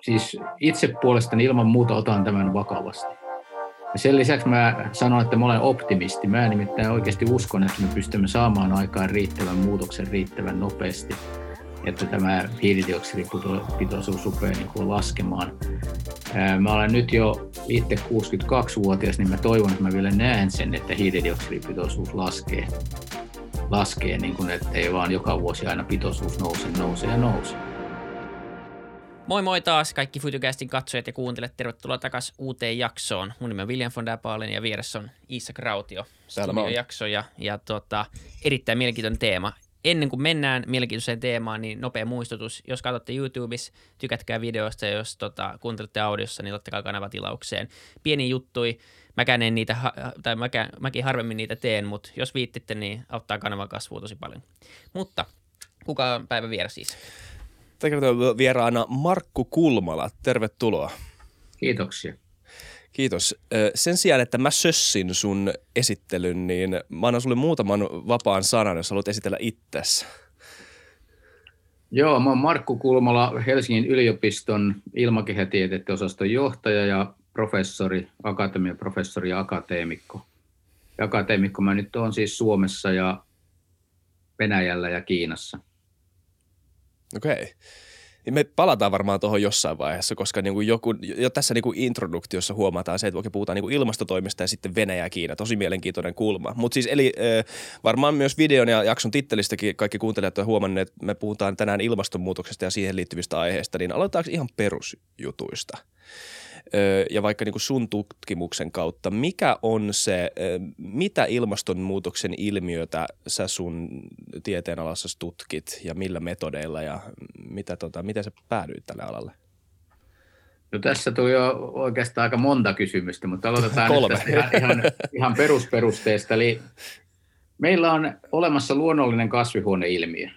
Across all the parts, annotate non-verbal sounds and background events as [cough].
siis itse puolestani ilman muuta otan tämän vakavasti. Ja sen lisäksi mä sanon, että mä olen optimisti. Mä nimittäin oikeasti uskon, että me pystymme saamaan aikaan riittävän muutoksen riittävän nopeasti, että tämä hiilidioksidipitoisuus rupeaa niin kuin laskemaan. Mä olen nyt jo itse 62-vuotias, niin mä toivon, että mä vielä näen sen, että hiilidioksidipitoisuus laskee. Laskee, niin kuin, että ei vaan joka vuosi aina pitoisuus nouse, nouse ja nouse. Moi moi taas kaikki Futucastin katsojat ja kuuntelijat. Tervetuloa takaisin uuteen jaksoon. Mun nimi on William von der Baalen ja vieressä on Iisa Krautio. jakso ja, ja tota, erittäin mielenkiintoinen teema. Ennen kuin mennään mielenkiintoiseen teemaan, niin nopea muistutus. Jos katsotte YouTubessa, tykätkää videosta ja jos tota, kuuntelette audiossa, niin ottakaa kanava tilaukseen. Pieni juttui. Mäkään en niitä, tai mäkään, mäkin harvemmin niitä teen, mutta jos viittitte, niin auttaa kanavan kasvua tosi paljon. Mutta kuka on päivän vieras siis? Tällä vieraana Markku Kulmala. Tervetuloa. Kiitoksia. Kiitos. Sen sijaan, että mä sössin sun esittelyn, niin mä annan sulle muutaman vapaan sanan, jos haluat esitellä itsesi. Joo, mä oon Markku Kulmala, Helsingin yliopiston ilmakehätieteiden osaston johtaja ja professori, akatemian professori ja akateemikko. Ja akateemikko mä nyt oon siis Suomessa ja Venäjällä ja Kiinassa. Okei. Okay. Niin me palataan varmaan tuohon jossain vaiheessa, koska niin kuin joku, jo tässä niin kuin introduktiossa huomataan se, että oikein puhutaan niin kuin ilmastotoimista ja sitten Venäjä ja Kiina. Tosi mielenkiintoinen kulma. Mutta siis eli varmaan myös videon ja jakson tittelistäkin kaikki kuuntelijat ovat huomanneet, että me puhutaan tänään ilmastonmuutoksesta ja siihen liittyvistä aiheista, niin aloitetaanko ihan perusjutuista? Ja vaikka niin kuin sun tutkimuksen kautta, mikä on se, mitä ilmastonmuutoksen ilmiötä sä sun tieteenalassa tutkit ja millä metodeilla ja mitä, tota, miten sä päädyit tälle alalle? No tässä tuli jo oikeastaan aika monta kysymystä, mutta aloitetaan nyt tästä ihan, ihan, ihan perusperusteesta. Eli meillä on olemassa luonnollinen kasvihuoneilmiö.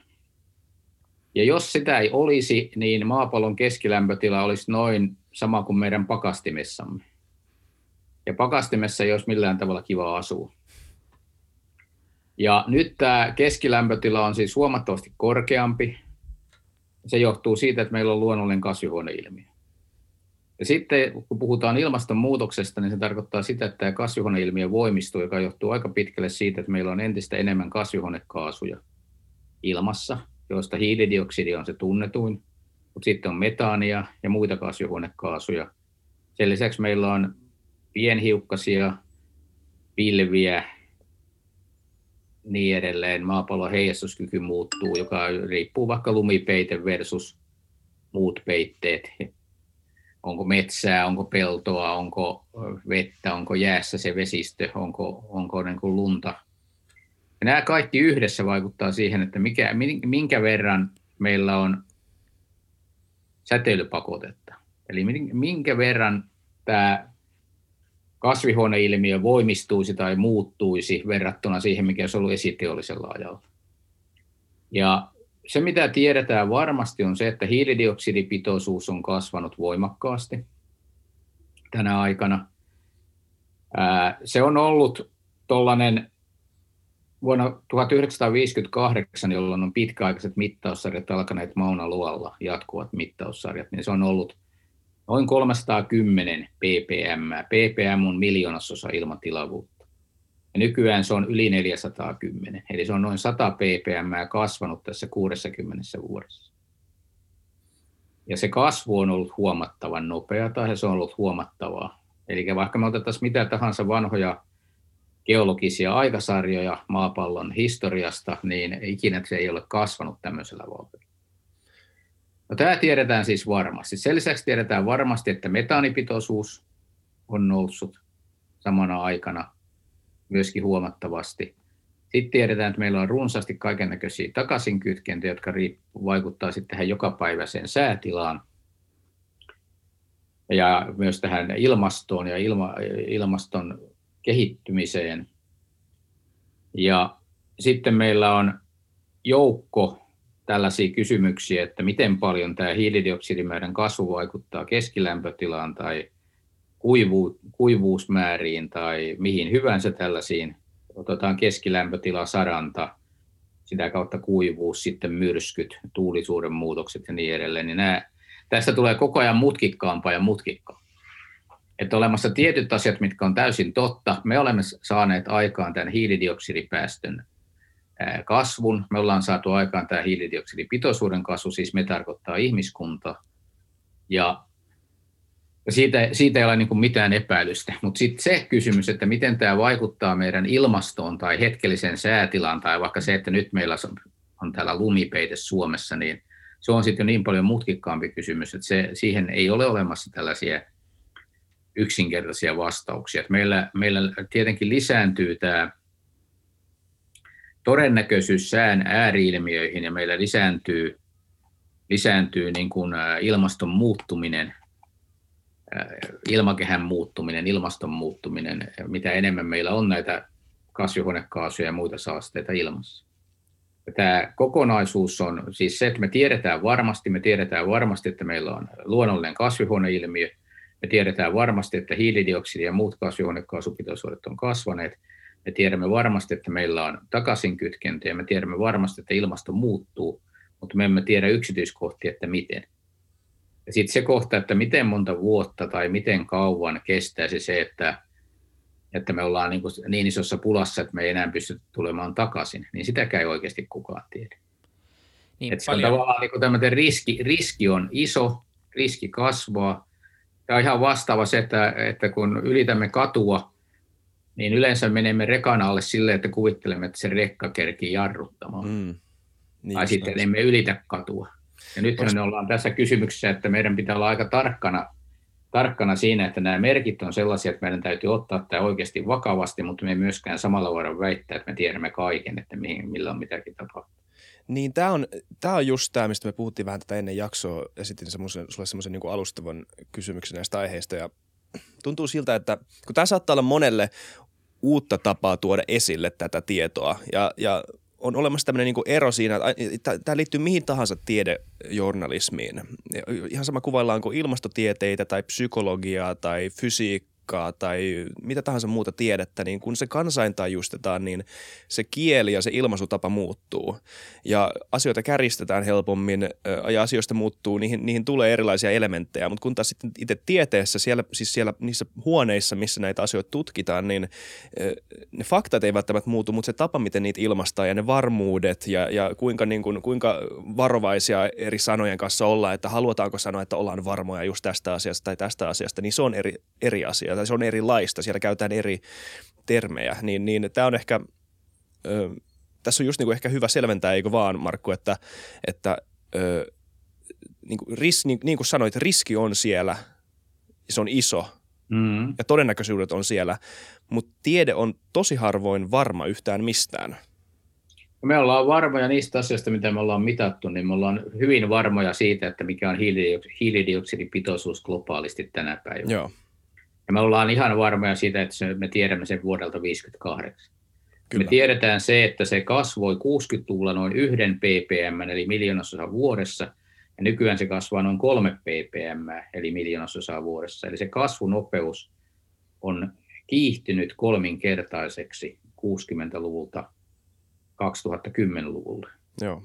Ja jos sitä ei olisi, niin maapallon keskilämpötila olisi noin sama kuin meidän pakastimessamme. Ja pakastimessa ei olisi millään tavalla kiva asua. Ja nyt tämä keskilämpötila on siis huomattavasti korkeampi. Se johtuu siitä, että meillä on luonnollinen kasvihuoneilmiö. Ja sitten kun puhutaan ilmastonmuutoksesta, niin se tarkoittaa sitä, että tämä kasvihuoneilmiö voimistuu, joka johtuu aika pitkälle siitä, että meillä on entistä enemmän kasvihuonekaasuja ilmassa, joista hiilidioksidi on se tunnetuin mutta sitten on metaania ja muita kasvihuonekaasuja. Sen lisäksi meillä on pienhiukkasia, pilviä, niin edelleen. Maapallon heijastuskyky muuttuu, joka riippuu vaikka lumipeite versus muut peitteet. Onko metsää, onko peltoa, onko vettä, onko jäässä se vesistö, onko, onko niin kuin lunta. Ja nämä kaikki yhdessä vaikuttaa siihen, että mikä, minkä verran meillä on säteilypakotetta. Eli minkä verran tämä kasvihuoneilmiö voimistuisi tai muuttuisi verrattuna siihen, mikä olisi ollut esiteollisella ajalla. Ja se, mitä tiedetään varmasti, on se, että hiilidioksidipitoisuus on kasvanut voimakkaasti tänä aikana. Se on ollut tuollainen vuonna 1958, jolloin on pitkäaikaiset mittaussarjat alkaneet Mauna Luolla, jatkuvat mittaussarjat, niin se on ollut noin 310 ppm. ppm on miljoonasosa ilmatilavuutta. Ja nykyään se on yli 410, eli se on noin 100 ppm kasvanut tässä 60 vuodessa. Ja se kasvu on ollut huomattavan nopea, tai se on ollut huomattavaa. Eli vaikka me otettaisiin mitä tahansa vanhoja geologisia aikasarjoja maapallon historiasta, niin ikinä se ei ole kasvanut tämmöisellä vauhdilla. No, tämä tiedetään siis varmasti. Sen lisäksi tiedetään varmasti, että metaanipitoisuus on noussut samana aikana myöskin huomattavasti. Sitten tiedetään, että meillä on runsaasti kaikennäköisiä takaisinkytkentöjä, jotka vaikuttaa sitten tähän jokapäiväiseen säätilaan ja myös tähän ilmastoon ja ilma, ilmaston kehittymiseen. Ja sitten meillä on joukko tällaisia kysymyksiä, että miten paljon tämä hiilidioksidimäärän kasvu vaikuttaa keskilämpötilaan tai kuivu, kuivuusmääriin tai mihin hyvänsä tällaisiin. Otetaan keskilämpötila saranta, sitä kautta kuivuus, sitten myrskyt, tuulisuuden muutokset ja niin edelleen. Niin nämä, tästä tulee koko ajan mutkikkaampaa ja mutkikkaampaa. Että olemassa tietyt asiat, mitkä on täysin totta. Me olemme saaneet aikaan tämän hiilidioksidipäästön kasvun. Me ollaan saatu aikaan tämä hiilidioksidipitoisuuden kasvu, siis me tarkoittaa ihmiskunta. Ja siitä, siitä ei ole niin mitään epäilystä. Mutta sitten se kysymys, että miten tämä vaikuttaa meidän ilmastoon tai hetkelliseen säätilaan, tai vaikka se, että nyt meillä on täällä lumipeite Suomessa, niin se on sitten jo niin paljon mutkikkaampi kysymys, että se, siihen ei ole olemassa tällaisia yksinkertaisia vastauksia. meillä, meillä tietenkin lisääntyy tämä todennäköisyys sään ääriilmiöihin ja meillä lisääntyy, lisääntyy niin kuin ilmaston muuttuminen, ilmakehän muuttuminen, ilmaston muuttuminen, mitä enemmän meillä on näitä kasvihuonekaasuja ja muita saasteita ilmassa. Tämä kokonaisuus on siis se, että me tiedetään varmasti, me tiedetään varmasti, että meillä on luonnollinen kasvihuoneilmiö, me tiedetään varmasti, että hiilidioksidi ja muut kasvihuonekaasupitoisuudet on kasvaneet, me tiedämme varmasti, että meillä on takaisinkytkentä ja me tiedämme varmasti, että ilmasto muuttuu, mutta me emme tiedä yksityiskohtia, että miten. Ja sitten se kohta, että miten monta vuotta tai miten kauan kestäisi se, että, että me ollaan niin, kuin niin isossa pulassa, että me ei enää pysty tulemaan takaisin, niin sitäkään ei oikeasti kukaan tiedä. Niin, se on tavallaan niin kuin riski, riski on iso, riski kasvaa. Tämä on ihan vastaava se, että, että kun ylitämme katua, niin yleensä menemme rekan alle silleen, että kuvittelemme, että se rekka kerkii jarruttamaan. Mm. Niin tai sitten emme ylitä katua. Ja nyt me ollaan tässä kysymyksessä, että meidän pitää olla aika tarkkana, tarkkana siinä, että nämä merkit on sellaisia, että meidän täytyy ottaa tämä oikeasti vakavasti, mutta me ei myöskään samalla voida väittää, että me tiedämme kaiken, että mihin, millä on mitäkin tapahtuu. Niin tämä on, tämä on just tämä, mistä me puhuttiin vähän tätä ennen jaksoa. Esitin semmoisen, sulle semmoisen niin alustavan kysymyksen näistä aiheista ja tuntuu siltä, että kun tämä saattaa olla monelle uutta tapaa tuoda esille tätä tietoa ja, ja on olemassa tämmöinen niin ero siinä, että tämä liittyy mihin tahansa tiedejournalismiin. Ihan sama kuvaillaan ilmastotieteitä tai psykologiaa tai fysiikkaa tekniikkaa tai mitä tahansa muuta tiedettä, niin kun se kansaintajustetaan, niin se kieli ja se ilmaisutapa muuttuu. Ja asioita käristetään helpommin ja asioista muuttuu, niihin, niihin tulee erilaisia elementtejä, mutta kun taas sitten itse tieteessä, siellä, siis siellä niissä huoneissa, missä näitä asioita tutkitaan, niin ne faktat eivät välttämättä muutu, mutta se tapa, miten niitä ilmaistaan ja ne varmuudet ja, ja kuinka, niin kuin, kuinka varovaisia eri sanojen kanssa ollaan, että halutaanko sanoa, että ollaan varmoja just tästä asiasta tai tästä asiasta, niin se on eri, eri asia tai se on erilaista, siellä käytetään eri termejä, niin, niin tämä on ehkä, ö, tässä on just niin kuin ehkä hyvä selventää, eikö vaan Markku, että, että ö, niin, kuin ris, niin, niin kuin sanoit, riski on siellä, se on iso mm. ja todennäköisyydet on siellä, mutta tiede on tosi harvoin varma yhtään mistään. Me ollaan varmoja niistä asioista, mitä me ollaan mitattu, niin me ollaan hyvin varmoja siitä, että mikä on hiilidioksidipitoisuus globaalisti tänä päivänä. Joo. Ja me ollaan ihan varmoja siitä, että me tiedämme sen vuodelta 1958. Kyllä. Me tiedetään se, että se kasvoi 60-luvulla noin yhden ppm, eli miljoonasosa vuodessa, ja nykyään se kasvaa noin 3 ppm, eli miljoonasosa vuodessa. Eli se kasvunopeus on kiihtynyt kolminkertaiseksi 60-luvulta 2010-luvulle. Joo.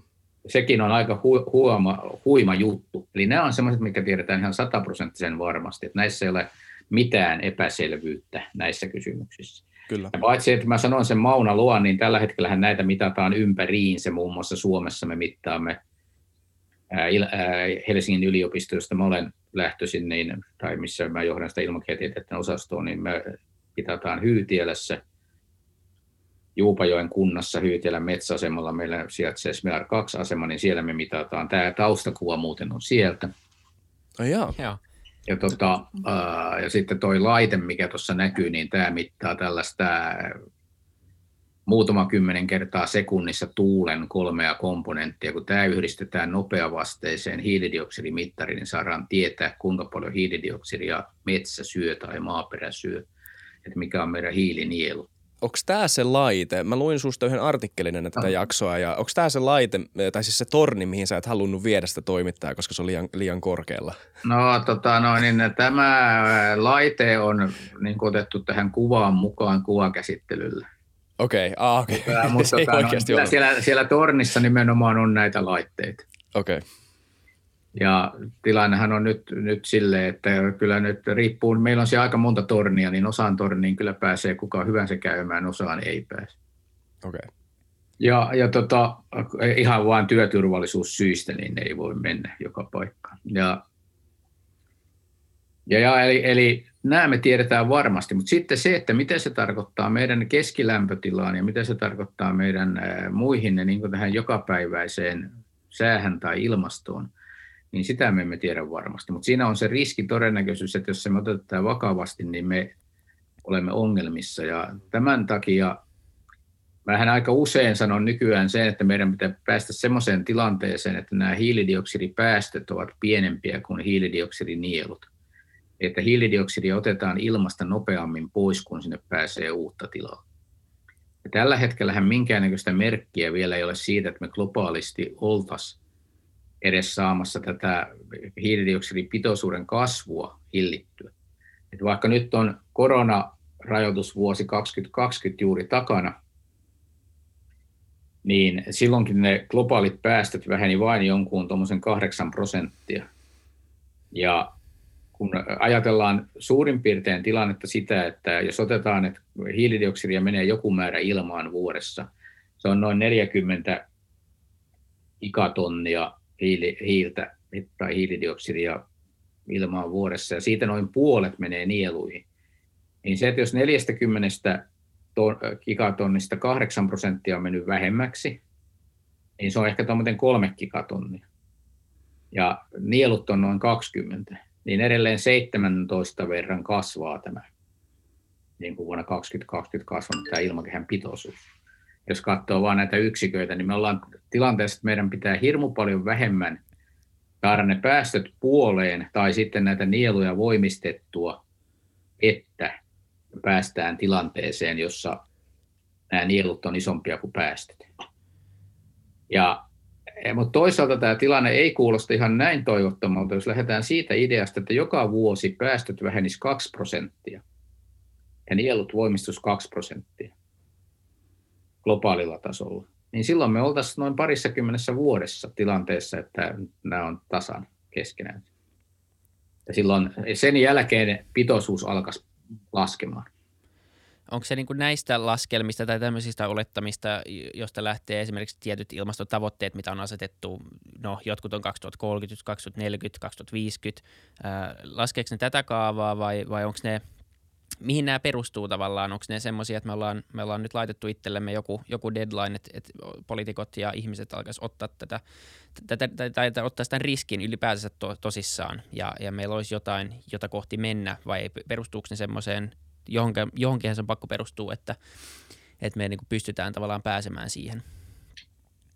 Sekin on aika hu- huima, huima juttu. Eli nämä on sellaiset, mikä tiedetään ihan sataprosenttisen varmasti, että näissä ei ole mitään epäselvyyttä näissä kysymyksissä. Kyllä. Ja paitsi, että mä sanon sen Mauna Luon, niin tällä hetkellä näitä mitataan ympäriinsä, muun muassa Suomessa me mittaamme Helsingin yliopistosta, josta mä olen lähtöisin, niin, tai missä mä johdan sitä ilmakehätieteiden osastoa, niin me mitataan Hyytielässä, Juupajoen kunnassa Hyytielän metsäasemalla, meillä sijaitsee Smear 2-asema, niin siellä me mitataan. Tämä taustakuva muuten on sieltä. Oh, joo. joo. Ja, tota, ää, ja sitten toi laite, mikä tuossa näkyy, niin tämä mittaa tällaista muutama kymmenen kertaa sekunnissa tuulen kolmea komponenttia. Kun tämä yhdistetään nopeavasteiseen hiilidioksidimittariin, niin saadaan tietää, kuinka paljon hiilidioksidia metsä syö tai maaperä syö, että mikä on meidän hiilinielu onko tämä se laite? Mä luin susta yhden artikkelin ennen tätä no. jaksoa ja onko tämä se laite, tai siis se torni, mihin sä et halunnut viedä sitä toimittaa, koska se on liian, liian korkealla? No, tota, no niin, tämä laite on niin otettu tähän kuvaan mukaan kuvakäsittelyllä. Okei, okay. ah, okei. Okay. Mutta [laughs] tota, no, siellä, siellä, siellä tornissa nimenomaan on näitä laitteita. Okei. Okay. Ja tilannehan on nyt, nyt silleen, että kyllä nyt riippuu, meillä on siellä aika monta tornia, niin osaan torniin kyllä pääsee kuka hyvänsä käymään, osaan ei pääse. Okei. Okay. Ja, ja tota, ihan vain työturvallisuussyistä niin ei voi mennä joka paikkaan. Ja, ja, ja eli, eli nämä me tiedetään varmasti, mutta sitten se, että mitä se tarkoittaa meidän keskilämpötilaan ja mitä se tarkoittaa meidän muihin niin tähän jokapäiväiseen säähän tai ilmastoon, niin sitä me emme tiedä varmasti. Mutta siinä on se riski todennäköisyys, että jos se me otetaan vakavasti, niin me olemme ongelmissa. Ja tämän takia Mähän aika usein sanon nykyään sen, että meidän pitää päästä semmoiseen tilanteeseen, että nämä hiilidioksidipäästöt ovat pienempiä kuin hiilidioksidinielut. Että hiilidioksidia otetaan ilmasta nopeammin pois, kun sinne pääsee uutta tilaa. Ja tällä hetkellä minkäännäköistä merkkiä vielä ei ole siitä, että me globaalisti oltaisiin edes saamassa tätä hiilidioksidipitoisuuden kasvua hillittyä. Että vaikka nyt on koronarajoitusvuosi 2020 juuri takana, niin silloinkin ne globaalit päästöt väheni vain jonkun tuommoisen kahdeksan prosenttia. Ja kun ajatellaan suurin piirtein tilannetta sitä, että jos otetaan, että hiilidioksidia menee joku määrä ilmaan vuodessa, se on noin 40 gigatonnia hiili, hiiltä tai hiilidioksidia ilmaan vuodessa, ja siitä noin puolet menee nieluihin. Niin se, että jos 40 gigatonnista 8 prosenttia on mennyt vähemmäksi, niin se on ehkä tuommoinen kolme gigatonnia. Ja nielut on noin 20, niin edelleen 17 verran kasvaa tämä niin kuin vuonna 2020 kasvanut tämä ilmakehän pitoisuus. Jos katsoo vain näitä yksiköitä, niin me ollaan tilanteessa, että meidän pitää hirmu paljon vähemmän saada ne päästöt puoleen tai sitten näitä nieluja voimistettua, että päästään tilanteeseen, jossa nämä nielut on isompia kuin päästöt. Ja, eh, mutta toisaalta tämä tilanne ei kuulosta ihan näin toivottomalta, jos lähdetään siitä ideasta, että joka vuosi päästöt vähenisivät 2 prosenttia ja nielut voimistus 2 prosenttia globaalilla tasolla, niin silloin me oltaisiin noin parissa kymmenessä vuodessa tilanteessa, että nämä on tasan keskenään. Ja silloin sen jälkeen pitoisuus alkaisi laskemaan. Onko se niin kuin näistä laskelmista tai tämmöisistä olettamista, josta lähtee esimerkiksi tietyt ilmastotavoitteet, mitä on asetettu, no jotkut on 2030, 2040, 2050, ää, laskeeko ne tätä kaavaa vai, vai onko ne, mihin nämä perustuu tavallaan, onko ne semmoisia, että me ollaan, me ollaan nyt laitettu itsellemme joku, joku deadline, että, että poliitikot ja ihmiset alkaisi ottaa tätä, tätä tai, tai, tai ottaa sitä riskin ylipäänsä to, tosissaan ja, ja meillä olisi jotain, jota kohti mennä vai perustuuko ne semmoiseen – johonkin se on pakko perustua, että, että me niin kuin pystytään tavallaan pääsemään siihen.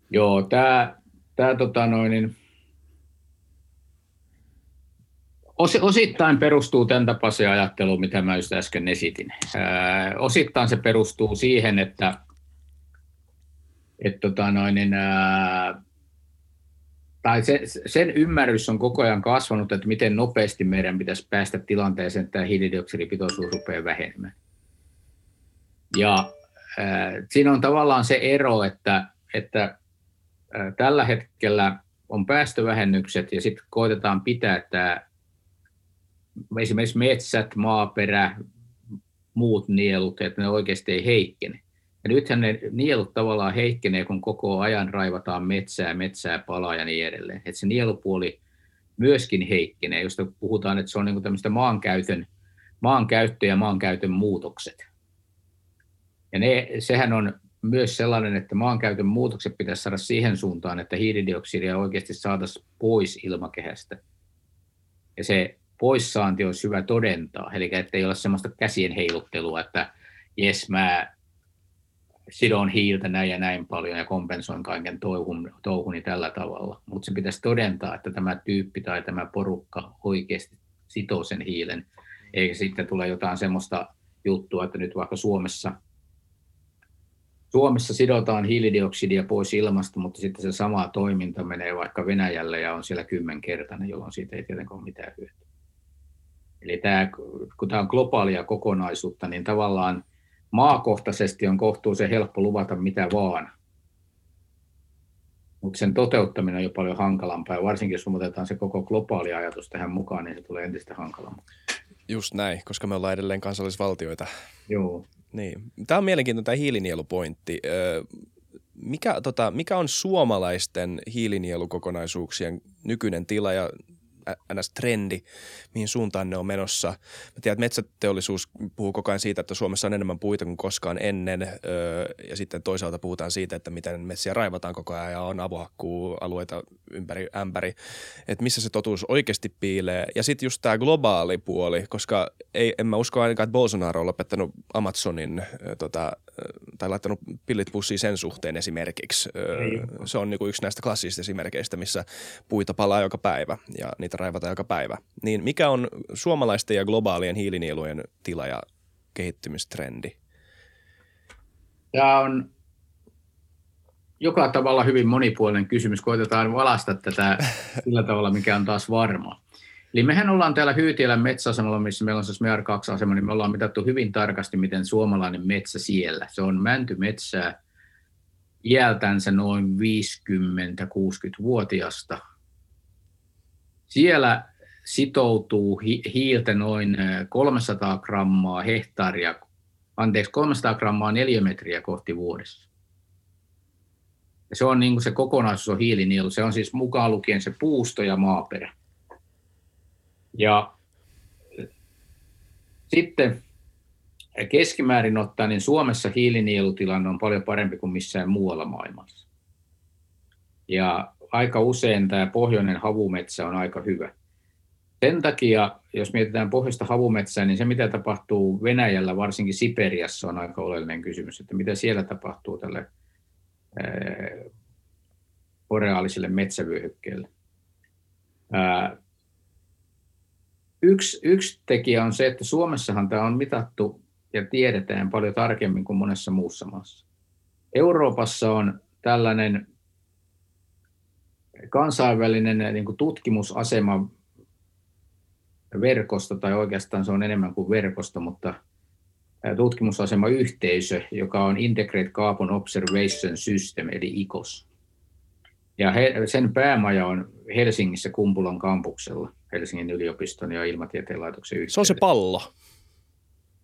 Joo, tämä, tämä tota noin, niin, osittain perustuu tämän tapaiseen ajatteluun, mitä mä just äsken esitin. Ää, osittain se perustuu siihen, että, että tota noin, niin, ää, tai se, sen ymmärrys on koko ajan kasvanut, että miten nopeasti meidän pitäisi päästä tilanteeseen, että hiilidioksidipitoisuus rupeaa vähenemään. Ja äh, siinä on tavallaan se ero, että, että äh, tällä hetkellä on päästövähennykset ja sitten koitetaan pitää tämä esimerkiksi metsät, maaperä, muut nielut, että ne oikeasti ei heikkene. Ja nythän ne nielut tavallaan heikkenee, kun koko ajan raivataan metsää, metsää palaa ja niin edelleen. Että se nielupuoli myöskin heikkenee, josta puhutaan, että se on niin tämmöistä maankäytön, maankäyttö ja maankäytön muutokset. Ja ne, sehän on myös sellainen, että maankäytön muutokset pitäisi saada siihen suuntaan, että hiilidioksidia oikeasti saataisiin pois ilmakehästä. Ja se poissaanti olisi hyvä todentaa, eli ettei ole sellaista käsien heiluttelua, että jes, mä sidon hiiltä näin ja näin paljon ja kompensoin kaiken touhun, touhuni tällä tavalla. Mutta se pitäisi todentaa, että tämä tyyppi tai tämä porukka oikeasti sitoo sen hiilen, eikä sitten tule jotain semmoista juttua, että nyt vaikka Suomessa Suomessa sidotaan hiilidioksidia pois ilmasta, mutta sitten se sama toiminta menee vaikka Venäjälle ja on siellä kymmenkertainen, jolloin siitä ei tietenkään ole mitään hyötyä. Eli tämä, kun tämä on globaalia kokonaisuutta, niin tavallaan maakohtaisesti on kohtuullisen helppo luvata mitä vaan. mutta sen toteuttaminen on jo paljon hankalampaa, ja varsinkin jos otetaan se koko globaali ajatus tähän mukaan, niin se tulee entistä hankalammaksi. Just näin, koska me ollaan edelleen kansallisvaltioita. Joo. Niin. Tämä on mielenkiintoinen tämä hiilinielupointti. Mikä, tota, mikä on suomalaisten hiilinielukokonaisuuksien nykyinen tila ja NS-trendi, mihin suuntaan ne on menossa. Mä tiedän, että metsäteollisuus puhuu koko ajan siitä, että Suomessa on enemmän puita kuin koskaan ennen, ja sitten toisaalta puhutaan siitä, että miten metsiä raivataan koko ajan ja on avohakkuualueita ympäri ämpäri, että missä se totuus oikeasti piilee. Ja sitten just tämä globaali puoli, koska ei, en mä usko ainakaan, että Bolsonaro on lopettanut Amazonin tota, tai laittanut pillit pussiin sen suhteen esimerkiksi. Se on niinku yksi näistä klassisista esimerkkeistä, missä puita palaa joka päivä ja niitä raivataan joka päivä. Niin mikä on suomalaisten ja globaalien hiilinielujen tila ja kehittymistrendi? Tämä on joka tavalla hyvin monipuolinen kysymys. Koitetaan valasta tätä [laughs] sillä tavalla, mikä on taas varma. Eli mehän ollaan täällä Hyytielän metsäasemalla, missä meillä on siis MER2-asema, niin me ollaan mitattu hyvin tarkasti, miten suomalainen metsä siellä. Se on mäntymetsää iältänsä noin 50-60-vuotiasta. Siellä sitoutuu hiiltä noin 300 grammaa hehtaaria, anteeksi, 300 grammaa neliömetriä kohti vuodessa. Ja se on niin kuin se kokonaisuus on hiilinielu. Se on siis mukaan lukien se puusto ja maaperä. Ja sitten keskimäärin ottaen, niin Suomessa hiilinielutilanne on paljon parempi kuin missään muualla maailmassa. Ja aika usein tämä pohjoinen havumetsä on aika hyvä. Sen takia, jos mietitään pohjoista havumetsää, niin se mitä tapahtuu Venäjällä, varsinkin Siperiassa, on aika oleellinen kysymys, että mitä siellä tapahtuu tälle boreaaliselle metsävyöhykkeelle. Yksi, yksi tekijä on se, että Suomessahan tämä on mitattu ja tiedetään paljon tarkemmin kuin monessa muussa maassa. Euroopassa on tällainen kansainvälinen niin kuin tutkimusasema verkosto, tai oikeastaan se on enemmän kuin verkosto, mutta tutkimusasema yhteisö, joka on Integrated Carbon Observation System, eli ICOS. Ja he, sen päämaja on Helsingissä Kumpulan kampuksella, Helsingin yliopiston ja ilmatieteen laitoksen yhteydessä. Se on se pallo?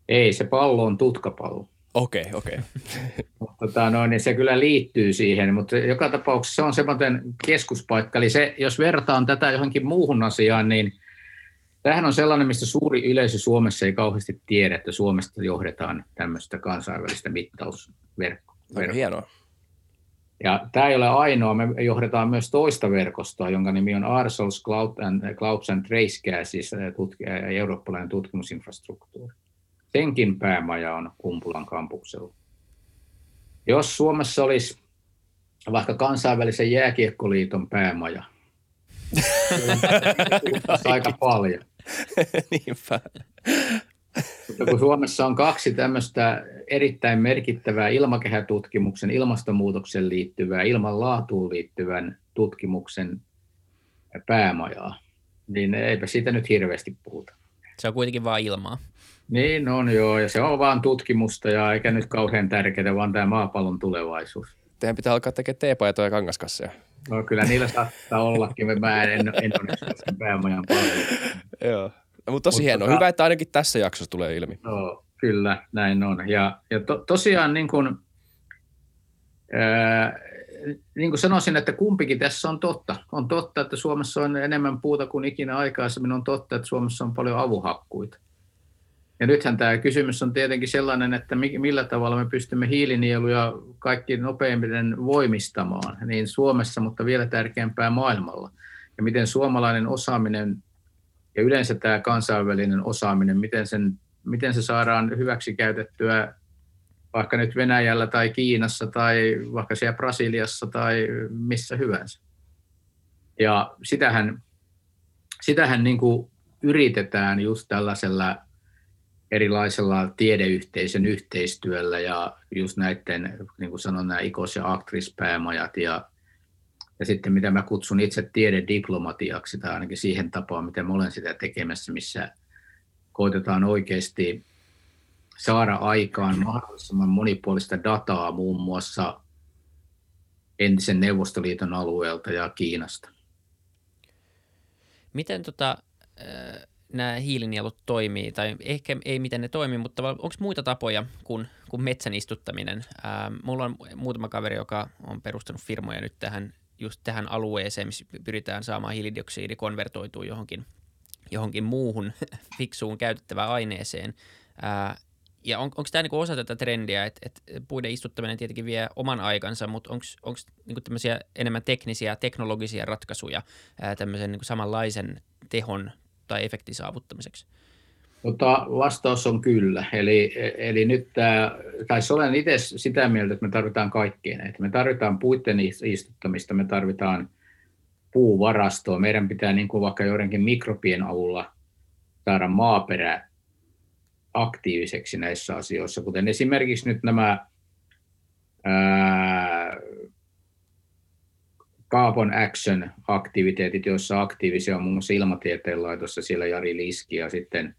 Ei, se pallo on tutkapallo. Okei, okay, okei. [laughs] Okay. tota, no, niin se kyllä liittyy siihen, mutta joka tapauksessa se on semmoinen keskuspaikka. Eli se, jos vertaan tätä johonkin muuhun asiaan, niin tämähän on sellainen, mistä suuri yleisö Suomessa ei kauheasti tiedä, että Suomesta johdetaan tämmöistä kansainvälistä mittausverkkoa. Aika hienoa. Ja tämä ei ole ainoa, me johdetaan myös toista verkostoa, jonka nimi on Arsals Cloud and, Clouds and Trace siis tutki, eurooppalainen tutkimusinfrastruktuuri. Senkin päämaja on Kumpulan kampuksella. Jos Suomessa olisi vaikka kansainvälisen jääkiekkoliiton päämaja, aika paljon. [laughs] Niinpä. Mutta kun Suomessa on kaksi tämmöistä erittäin merkittävää ilmakehätutkimuksen, ilmastonmuutoksen liittyvää, ilmanlaatuun liittyvän tutkimuksen päämajaa, niin eipä siitä nyt hirveästi puhuta. Se on kuitenkin vain ilmaa. Niin on joo, ja se on vaan tutkimusta ja eikä nyt kauhean tärkeää, vaan tämä maapallon tulevaisuus. Teidän pitää alkaa tekemään teepaitoja ja kangaskasseja. No kyllä niillä saattaa ollakin, mä en, en, en ole sen päämajan paljon. Joo. No, mutta tosi hienoa. Tota, Hyvä, että ainakin tässä jaksossa tulee ilmi. Joo, kyllä, näin on. Ja, ja to, tosiaan niin kuin, ää, niin kuin sanoisin, että kumpikin tässä on totta. On totta, että Suomessa on enemmän puuta kuin ikinä aikaisemmin. On totta, että Suomessa on paljon avuhakkuita. Ja nythän tämä kysymys on tietenkin sellainen, että millä tavalla me pystymme hiilinieluja kaikki nopeimmin voimistamaan, niin Suomessa, mutta vielä tärkeämpää maailmalla. Ja miten suomalainen osaaminen ja yleensä tämä kansainvälinen osaaminen, miten, sen, miten se saadaan hyväksi käytettyä vaikka nyt Venäjällä tai Kiinassa tai vaikka siellä Brasiliassa tai missä hyvänsä. Ja sitähän, sitähän niin kuin yritetään just tällaisella erilaisella tiedeyhteisön yhteistyöllä ja just näiden, niin kuin sanon, nämä IKOS- ja Actris-päämajat ja ja sitten mitä mä kutsun itse tiedediplomatiaksi, tai ainakin siihen tapaan, miten mä olen sitä tekemässä, missä koitetaan oikeasti saada aikaan mahdollisimman monipuolista dataa muun muassa entisen Neuvostoliiton alueelta ja Kiinasta. Miten tota, nämä hiilinielut toimii, tai ehkä ei miten ne toimii, mutta onko muita tapoja kuin, kuin metsän istuttaminen? Ää, mulla on muutama kaveri, joka on perustanut firmoja nyt tähän, just tähän alueeseen, missä pyritään saamaan hiilidioksidi konvertoitua johonkin, johonkin muuhun [laughs] fiksuun käytettävään aineeseen. Ää, ja on, onko tämä niinku osa tätä trendiä, että et puiden istuttaminen tietenkin vie oman aikansa, mutta onko niinku tämmöisiä enemmän teknisiä, teknologisia ratkaisuja ää, tämmöisen niinku samanlaisen tehon tai efektin saavuttamiseksi? Mutta vastaus on kyllä. Eli, eli nyt tämä, tai olen itse sitä mieltä, että me tarvitaan kaikkea näitä. Me tarvitaan puitten istuttamista, me tarvitaan puuvarastoa. Meidän pitää niin kuin vaikka joidenkin mikrobien avulla saada maaperä aktiiviseksi näissä asioissa, kuten esimerkiksi nyt nämä ää, Carbon Action-aktiviteetit, joissa aktiivisia on muun muassa Ilmatieteen laitossa, siellä Jari Liski ja sitten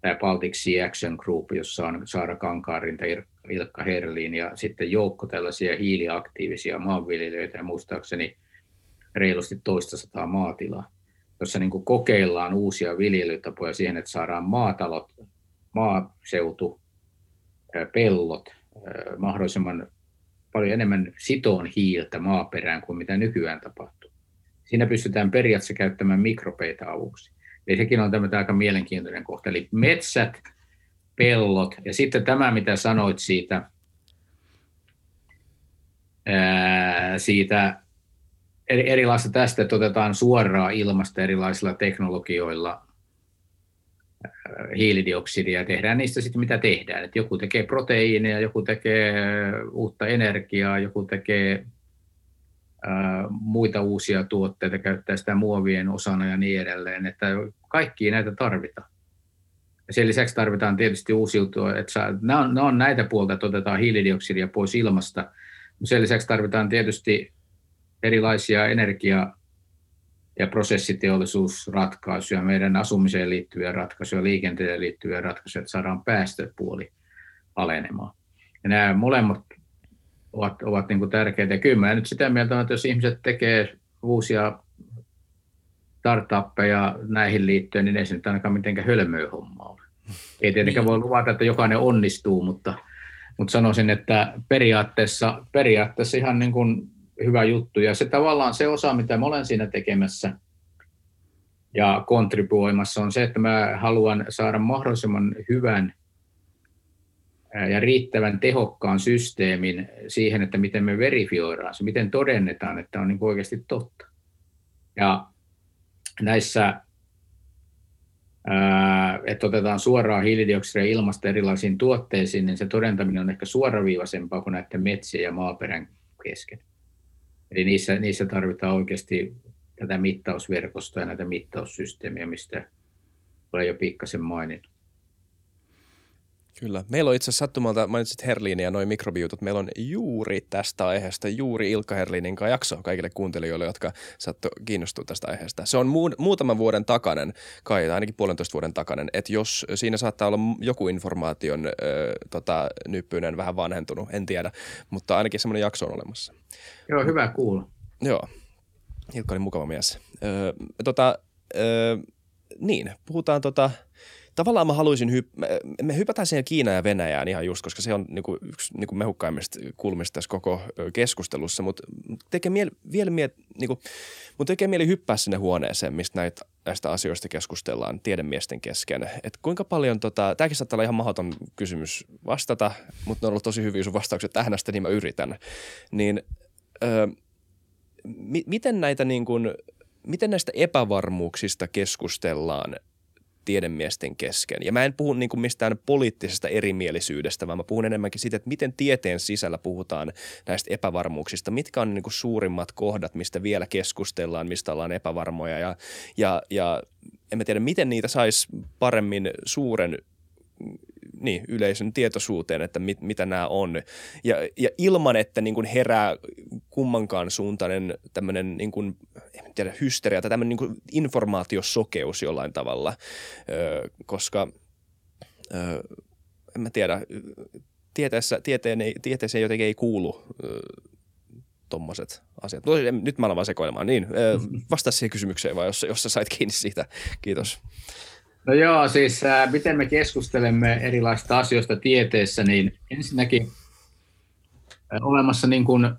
tämä Baltic Sea Action Group, jossa on Saara Kankaarinta, Ilkka Herliin ja sitten joukko tällaisia hiiliaktiivisia maanviljelijöitä ja muistaakseni reilusti toista sataa maatilaa, jossa niin kuin kokeillaan uusia viljelytapoja siihen, että saadaan maatalot, maaseutu, pellot mahdollisimman paljon enemmän sitoon hiiltä maaperään kuin mitä nykyään tapahtuu. Siinä pystytään periaatteessa käyttämään mikropeita avuksi. Eli sekin on tämmöinen aika mielenkiintoinen kohta. Eli metsät, pellot ja sitten tämä, mitä sanoit siitä, ää, siitä erilaista tästä, että otetaan suoraan ilmasta erilaisilla teknologioilla hiilidioksidia ja tehdään niistä sitten mitä tehdään. Et joku tekee proteiineja, joku tekee uutta energiaa, joku tekee ää, muita uusia tuotteita, käyttää sitä muovien osana ja niin edelleen. Että kaikki näitä tarvitaan. Ja sen lisäksi tarvitaan tietysti uusiutua, että saa, nämä, on, nämä on näitä puolta, että otetaan hiilidioksidia pois ilmasta. Sen lisäksi tarvitaan tietysti erilaisia energia ja prosessiteollisuusratkaisuja, meidän asumiseen liittyviä ratkaisuja, liikenteeseen liittyviä ratkaisuja, että saadaan päästöpuoli alenemaan. Ja nämä molemmat ovat, ovat niin kuin tärkeitä. Ja kyllä mä nyt sitä mieltä että jos ihmiset tekee uusia startuppeja näihin liittyen, niin ei se nyt ainakaan mitenkään hölmöä hommaa ole. Ei tietenkään voi luvata, että jokainen onnistuu, mutta, mutta sanoisin, että periaatteessa, periaatteessa ihan niin kuin hyvä juttu. Ja se tavallaan se osa, mitä mä olen siinä tekemässä ja kontribuoimassa, on se, että mä haluan saada mahdollisimman hyvän ja riittävän tehokkaan systeemin siihen, että miten me verifioidaan se, miten todennetaan, että on niin oikeasti totta. Ja näissä, että otetaan suoraan hiilidioksidia ilmasta erilaisiin tuotteisiin, niin se todentaminen on ehkä suoraviivaisempaa kuin näiden metsien ja maaperän kesken. Eli niissä, niissä tarvitaan oikeasti tätä mittausverkostoa ja näitä mittaussysteemiä, mistä olen jo pikkasen maininnut. Kyllä. Meillä on itse asiassa sattumalta, mainitsit Herliini ja noin mikrobiutut. Meillä on juuri tästä aiheesta, juuri Ilkka Herliinin kanssa jakso kaikille kuuntelijoille, jotka sattu kiinnostua tästä aiheesta. Se on mu- muutaman vuoden takainen, kai ainakin puolentoista vuoden takainen, että jos siinä saattaa olla joku informaation ö, tota, nyppyinen vähän vanhentunut, en tiedä, mutta ainakin semmoinen jakso on olemassa. Joo, hyvä kuulla. Joo, Ilkka oli mukava mies. Ö, tota, ö, niin, puhutaan tota – tavallaan mä haluaisin, hyp- me hypätään siihen Kiinaan ja Venäjään ihan just, koska se on niinku yksi niinku mehukkaimmista kulmista tässä koko keskustelussa, mutta tekee mieli, vielä mieli, mun tekee mieli hyppää sinne huoneeseen, mistä näitä, näistä asioista keskustellaan tiedemiesten kesken. Et kuinka paljon, tota, tämäkin saattaa olla ihan mahdoton kysymys vastata, mutta ne on ollut tosi hyviä sun vastaukset tähän asti, niin mä yritän. Niin öö, mi- miten näitä niin kuin, miten näistä epävarmuuksista keskustellaan tiedemiesten kesken. Ja mä en puhu niin kuin mistään poliittisesta erimielisyydestä, vaan mä puhun enemmänkin siitä, että miten tieteen sisällä puhutaan näistä epävarmuuksista. Mitkä on niin kuin suurimmat kohdat, mistä vielä keskustellaan, mistä ollaan epävarmoja ja, ja, ja en mä tiedä, miten niitä saisi paremmin suuren niin, yleisön tietoisuuteen, että mit, mitä nämä on. Ja, ja ilman, että niin kuin herää kummankaan suuntainen tämmöinen niin tiedä, hysteria tai tämmöinen niin informaatiosokeus jollain tavalla, ö, koska ö, en mä tiedä, tieteessä, tieteen ei, tieteeseen jotenkin ei kuulu ö, tommoset asiat. No, nyt mä alan vaan sekoilemaan. Niin, vastaa siihen kysymykseen vai jos, jos sä sait kiinni siitä. Kiitos. No joo, siis äh, miten me keskustelemme erilaisista asioista tieteessä, niin ensinnäkin olemassa niin kuin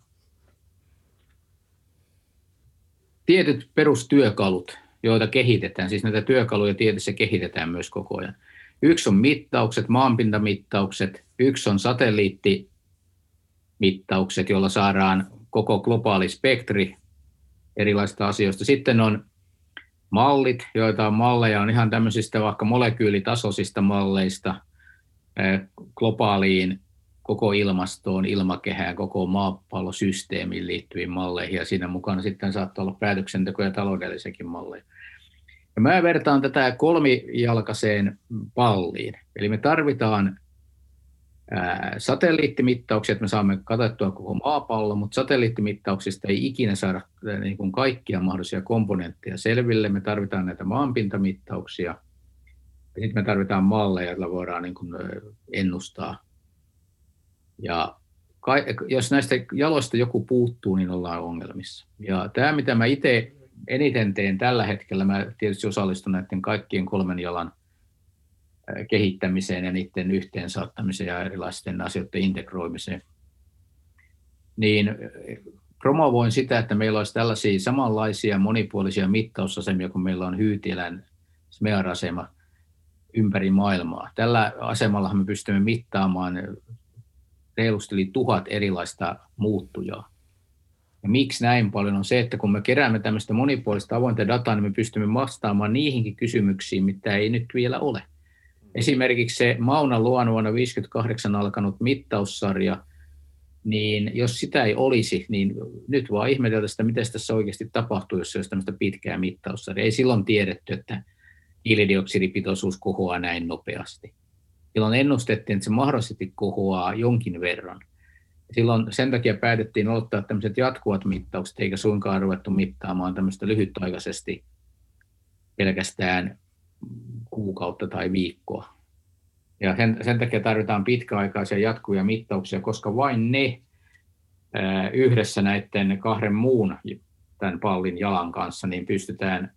tietyt perustyökalut, joita kehitetään, siis näitä työkaluja tieteessä kehitetään myös koko ajan. Yksi on mittaukset, maanpintamittaukset, yksi on satelliittimittaukset, joilla saadaan koko globaali spektri erilaisista asioista. Sitten on mallit, joita on malleja, on ihan tämmöisistä vaikka molekyylitasoisista malleista globaaliin koko ilmastoon, ilmakehään, koko maapallosysteemiin liittyviin malleihin, ja siinä mukana sitten saattaa olla päätöksenteko- ja taloudellisiakin malleja. Ja mä vertaan tätä kolmijalkaiseen palliin. Eli me tarvitaan satelliittimittauksia, että me saamme katsottua koko maapallo, mutta satelliittimittauksista ei ikinä saada niin kuin kaikkia mahdollisia komponentteja selville. Me tarvitaan näitä maanpintamittauksia, sitten me tarvitaan malleja, joilla voidaan niin kuin ennustaa. Ja jos näistä jaloista joku puuttuu, niin ollaan ongelmissa. Ja tämä, mitä mä itse eniten teen tällä hetkellä, mä tietysti osallistun näiden kaikkien kolmen jalan – kehittämiseen ja niiden yhteensaattamiseen ja erilaisten asioiden integroimiseen. Niin promovoin sitä, että meillä olisi tällaisia samanlaisia monipuolisia mittausasemia kuin meillä on Hyytilän SMEAR-asema ympäri maailmaa. Tällä asemalla me pystymme mittaamaan reilusti yli tuhat erilaista muuttujaa. Ja miksi näin paljon on se, että kun me keräämme tämmöistä monipuolista avointa dataa, niin me pystymme vastaamaan niihinkin kysymyksiin, mitä ei nyt vielä ole. Esimerkiksi se Mauna Luon vuonna 1958 alkanut mittaussarja, niin jos sitä ei olisi, niin nyt vaan ihmetellä sitä, miten tässä oikeasti tapahtuu, jos se olisi tämmöistä pitkää mittaussarjaa. Ei silloin tiedetty, että hiilidioksidipitoisuus kohoaa näin nopeasti. Silloin ennustettiin, että se mahdollisesti kohoaa jonkin verran. Silloin sen takia päätettiin ottaa tämmöiset jatkuvat mittaukset, eikä suinkaan ruvettu mittaamaan tämmöistä lyhytaikaisesti pelkästään kuukautta tai viikkoa. Ja sen, sen takia tarvitaan pitkäaikaisia jatkuvia mittauksia, koska vain ne ää, yhdessä näiden kahden muun tämän pallin jalan kanssa, niin pystytään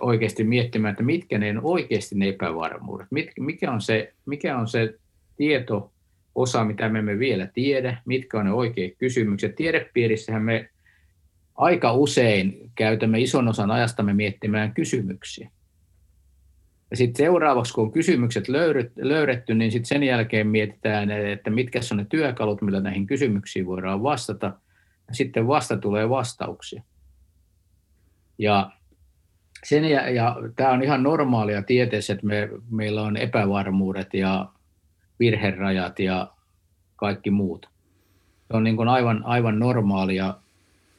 oikeasti miettimään, että mitkä ne on oikeasti ne epävarmuudet. mikä, on se, mikä on se tieto, osa, mitä me emme vielä tiedä, mitkä on ne oikeat kysymykset. Tiedepiirissähän me aika usein käytämme ison osan ajastamme miettimään kysymyksiä. Ja sitten seuraavaksi, kun on kysymykset löydetty, niin sitten sen jälkeen mietitään, että mitkä on ne työkalut, millä näihin kysymyksiin voidaan vastata. Ja sitten vasta tulee vastauksia. Ja, sen ja, ja tämä on ihan normaalia tieteessä, että me, meillä on epävarmuudet ja virherajat ja kaikki muut. Se on niin kuin aivan, aivan normaalia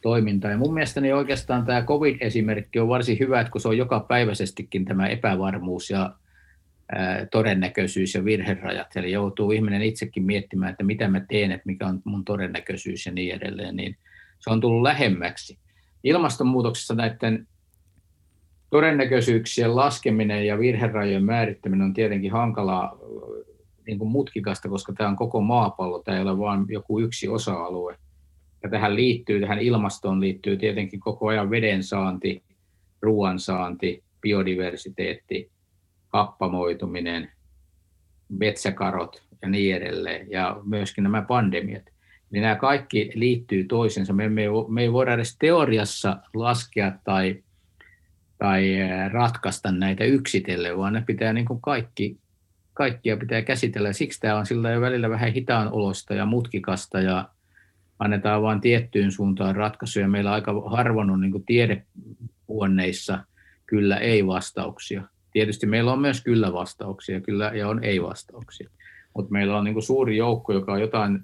toimintaa. Ja mun mielestäni oikeastaan tämä COVID-esimerkki on varsin hyvä, että kun se on joka päiväisestikin tämä epävarmuus ja ää, todennäköisyys ja virherajat, eli joutuu ihminen itsekin miettimään, että mitä mä teen, että mikä on mun todennäköisyys ja niin edelleen, niin se on tullut lähemmäksi. Ilmastonmuutoksessa näiden todennäköisyyksien laskeminen ja virherajojen määrittäminen on tietenkin hankalaa niin kuin mutkikasta, koska tämä on koko maapallo, tämä ei ole vain joku yksi osa-alue. Ja tähän liittyy, tähän ilmastoon liittyy tietenkin koko ajan veden saanti, ruoan saanti, biodiversiteetti, happamoituminen, metsäkarot ja niin edelleen, ja myöskin nämä pandemiat. Niin nämä kaikki liittyy toisensa. Me, me, me ei voida edes teoriassa laskea tai, tai ratkaista näitä yksitellen, vaan ne pitää niin kuin kaikki, kaikkia pitää käsitellä. Siksi tämä on sillä jo välillä vähän hitaan olosta ja mutkikasta ja annetaan vain tiettyyn suuntaan ratkaisuja. Meillä aika harvoin on niin tiedehuoneissa kyllä ei-vastauksia. Tietysti meillä on myös kyllä-vastauksia kyllä, ja on ei-vastauksia. Mutta meillä on niin suuri joukko, joka on jotain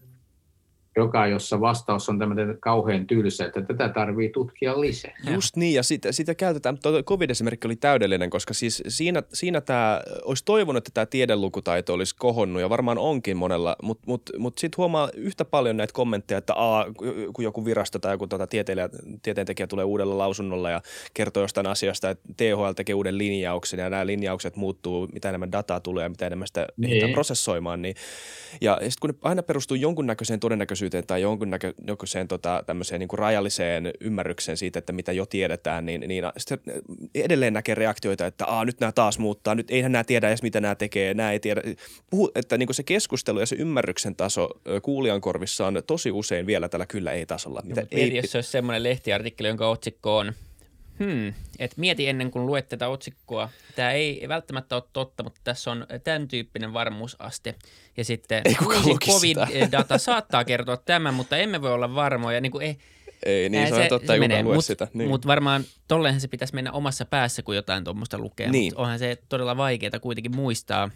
joka, jossa vastaus on tämmöinen kauhean tylsä, että tätä tarvii tutkia lisää. Just niin, ja sitä, sitä käytetään. COVID-esimerkki oli täydellinen, koska siis siinä, siinä tämä, olisi toivonut, että tämä tiedelukutaito olisi kohonnut, ja varmaan onkin monella, mutta mut, mut sitten huomaa yhtä paljon näitä kommentteja, että aa, kun joku virasto tai joku tuota tieteilijä, tieteentekijä tulee uudella lausunnolla ja kertoo jostain asiasta, että THL tekee uuden linjauksen, ja nämä linjaukset muuttuu, mitä enemmän dataa tulee ja mitä enemmän sitä niin. prosessoimaan. Niin, ja sitten kun ne aina perustuu jonkunnäköiseen todennäköisyyteen, yksimielisyyteen tai jonkunnäköiseen tota, tämmöiseen niin kuin rajalliseen ymmärrykseen siitä, että mitä jo tiedetään, niin, niin sitten edelleen näkee reaktioita, että Aa, nyt nämä taas muuttaa, nyt eihän nämä tiedä edes mitä nämä tekee, nämä ei tiedä. Puhu, että niin kuin se keskustelu ja se ymmärryksen taso kuulijan korvissa on tosi usein vielä tällä kyllä ei-tasolla. Mitä no, ei, jos se olisi semmoinen lehtiartikkeli, jonka otsikko on – Hmm. Et mieti ennen kuin luet tätä otsikkoa. Tämä ei välttämättä ole totta, mutta tässä on tämän tyyppinen varmuusaste. Ja sitten COVID-data saattaa kertoa tämän, mutta emme voi olla varmoja. Niin kuin ei, ei, niin se, se on totta, se menee. Mut, sitä. Niin. Mutta varmaan tolleenhan se pitäisi mennä omassa päässä, kun jotain tuommoista lukee. Niin. Mutta onhan se todella vaikeaa kuitenkin muistaa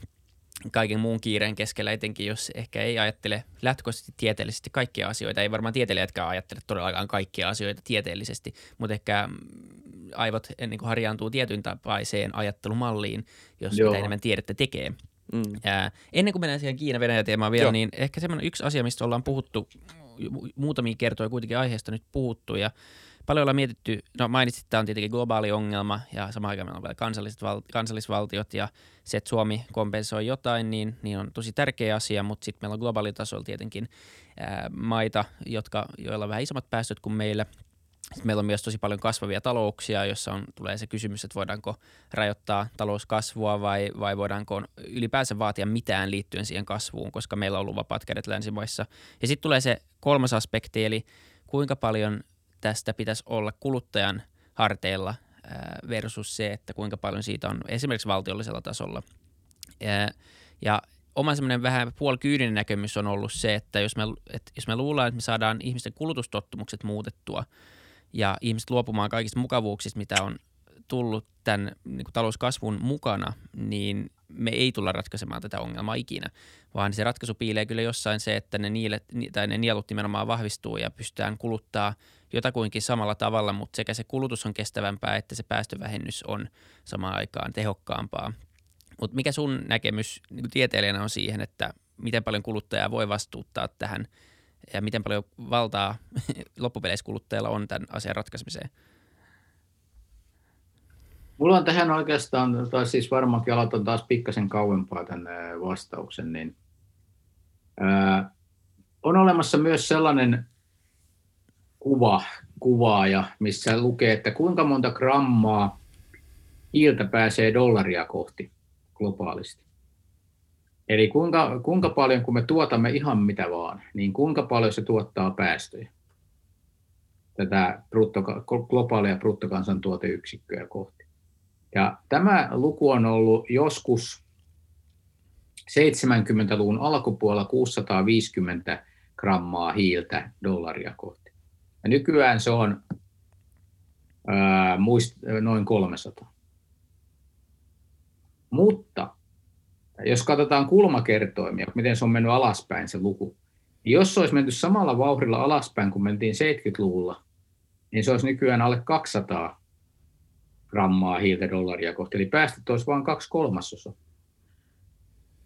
kaiken muun kiireen keskellä, etenkin jos ehkä ei ajattele lähtökohtaisesti tieteellisesti kaikkia asioita. Ei varmaan tieteilijätkään ajattele todellakaan kaikkia asioita tieteellisesti, mutta ehkä aivot eh, niin kuin harjaantuu tietyn tapaiseen ajattelumalliin, jos Joo. mitä enemmän tiedettä tekee. Mm. Ää, ennen kuin mennään siihen Kiina-Venäjä-teemaan vielä, Joo. niin ehkä semmoinen yksi asia, mistä ollaan puhuttu, muutamia kertoja kuitenkin aiheesta nyt puhuttu ja paljon ollaan mietitty, no mainitsit, että tämä on tietenkin globaali ongelma ja samaan aikaan meillä on vielä kansalliset val, kansallisvaltiot ja se, että Suomi kompensoi jotain, niin, niin on tosi tärkeä asia, mutta sitten meillä on globaalitasolla tietenkin ää, maita, jotka, joilla on vähän isommat päästöt kuin meillä – sitten meillä on myös tosi paljon kasvavia talouksia, jossa on, tulee se kysymys, että voidaanko rajoittaa talouskasvua vai, vai voidaanko ylipäänsä vaatia mitään liittyen siihen kasvuun, koska meillä on ollut vapaat kädet länsimaissa. Ja sitten tulee se kolmas aspekti, eli kuinka paljon tästä pitäisi olla kuluttajan harteilla versus se, että kuinka paljon siitä on esimerkiksi valtiollisella tasolla. Ja oma semmoinen vähän puolikyydinen näkemys on ollut se, että jos me, että jos me luullaan, että me saadaan ihmisten kulutustottumukset muutettua – ja ihmiset luopumaan kaikista mukavuuksista, mitä on tullut tämän niin kuin talouskasvun mukana, niin me ei tulla ratkaisemaan tätä ongelmaa ikinä, vaan se ratkaisu piilee kyllä jossain se, että ne, niilet, tai ne nielut nimenomaan vahvistuu ja pystytään kuluttaa jotakuinkin samalla tavalla, mutta sekä se kulutus on kestävämpää, että se päästövähennys on samaan aikaan tehokkaampaa. Mutta mikä sun näkemys niin tieteilijänä on siihen, että miten paljon kuluttajaa voi vastuuttaa tähän – ja miten paljon valtaa [laughs] loppupeleissä kuluttajalla on tämän asian ratkaisemiseen? Mulla on tähän oikeastaan, tai siis varmaankin aloitan taas pikkasen kauempaa tämän vastauksen, niin ää, on olemassa myös sellainen kuva, kuvaaja, missä lukee, että kuinka monta grammaa hiiltä pääsee dollaria kohti globaalisti. Eli kuinka, kuinka paljon, kun me tuotamme ihan mitä vaan, niin kuinka paljon se tuottaa päästöjä tätä brutto, globaalia bruttokansantuoteyksikköä kohti. Ja tämä luku on ollut joskus 70-luvun alkupuolella 650 grammaa hiiltä dollaria kohti. Ja nykyään se on ää, muist, noin 300. Mutta jos katsotaan kulmakertoimia, miten se on mennyt alaspäin se luku, niin jos se olisi menty samalla vauhdilla alaspäin kuin mentiin 70-luvulla, niin se olisi nykyään alle 200 grammaa hiiltä dollaria kohti. Eli päästöt olisi vain kaksi kolmasosa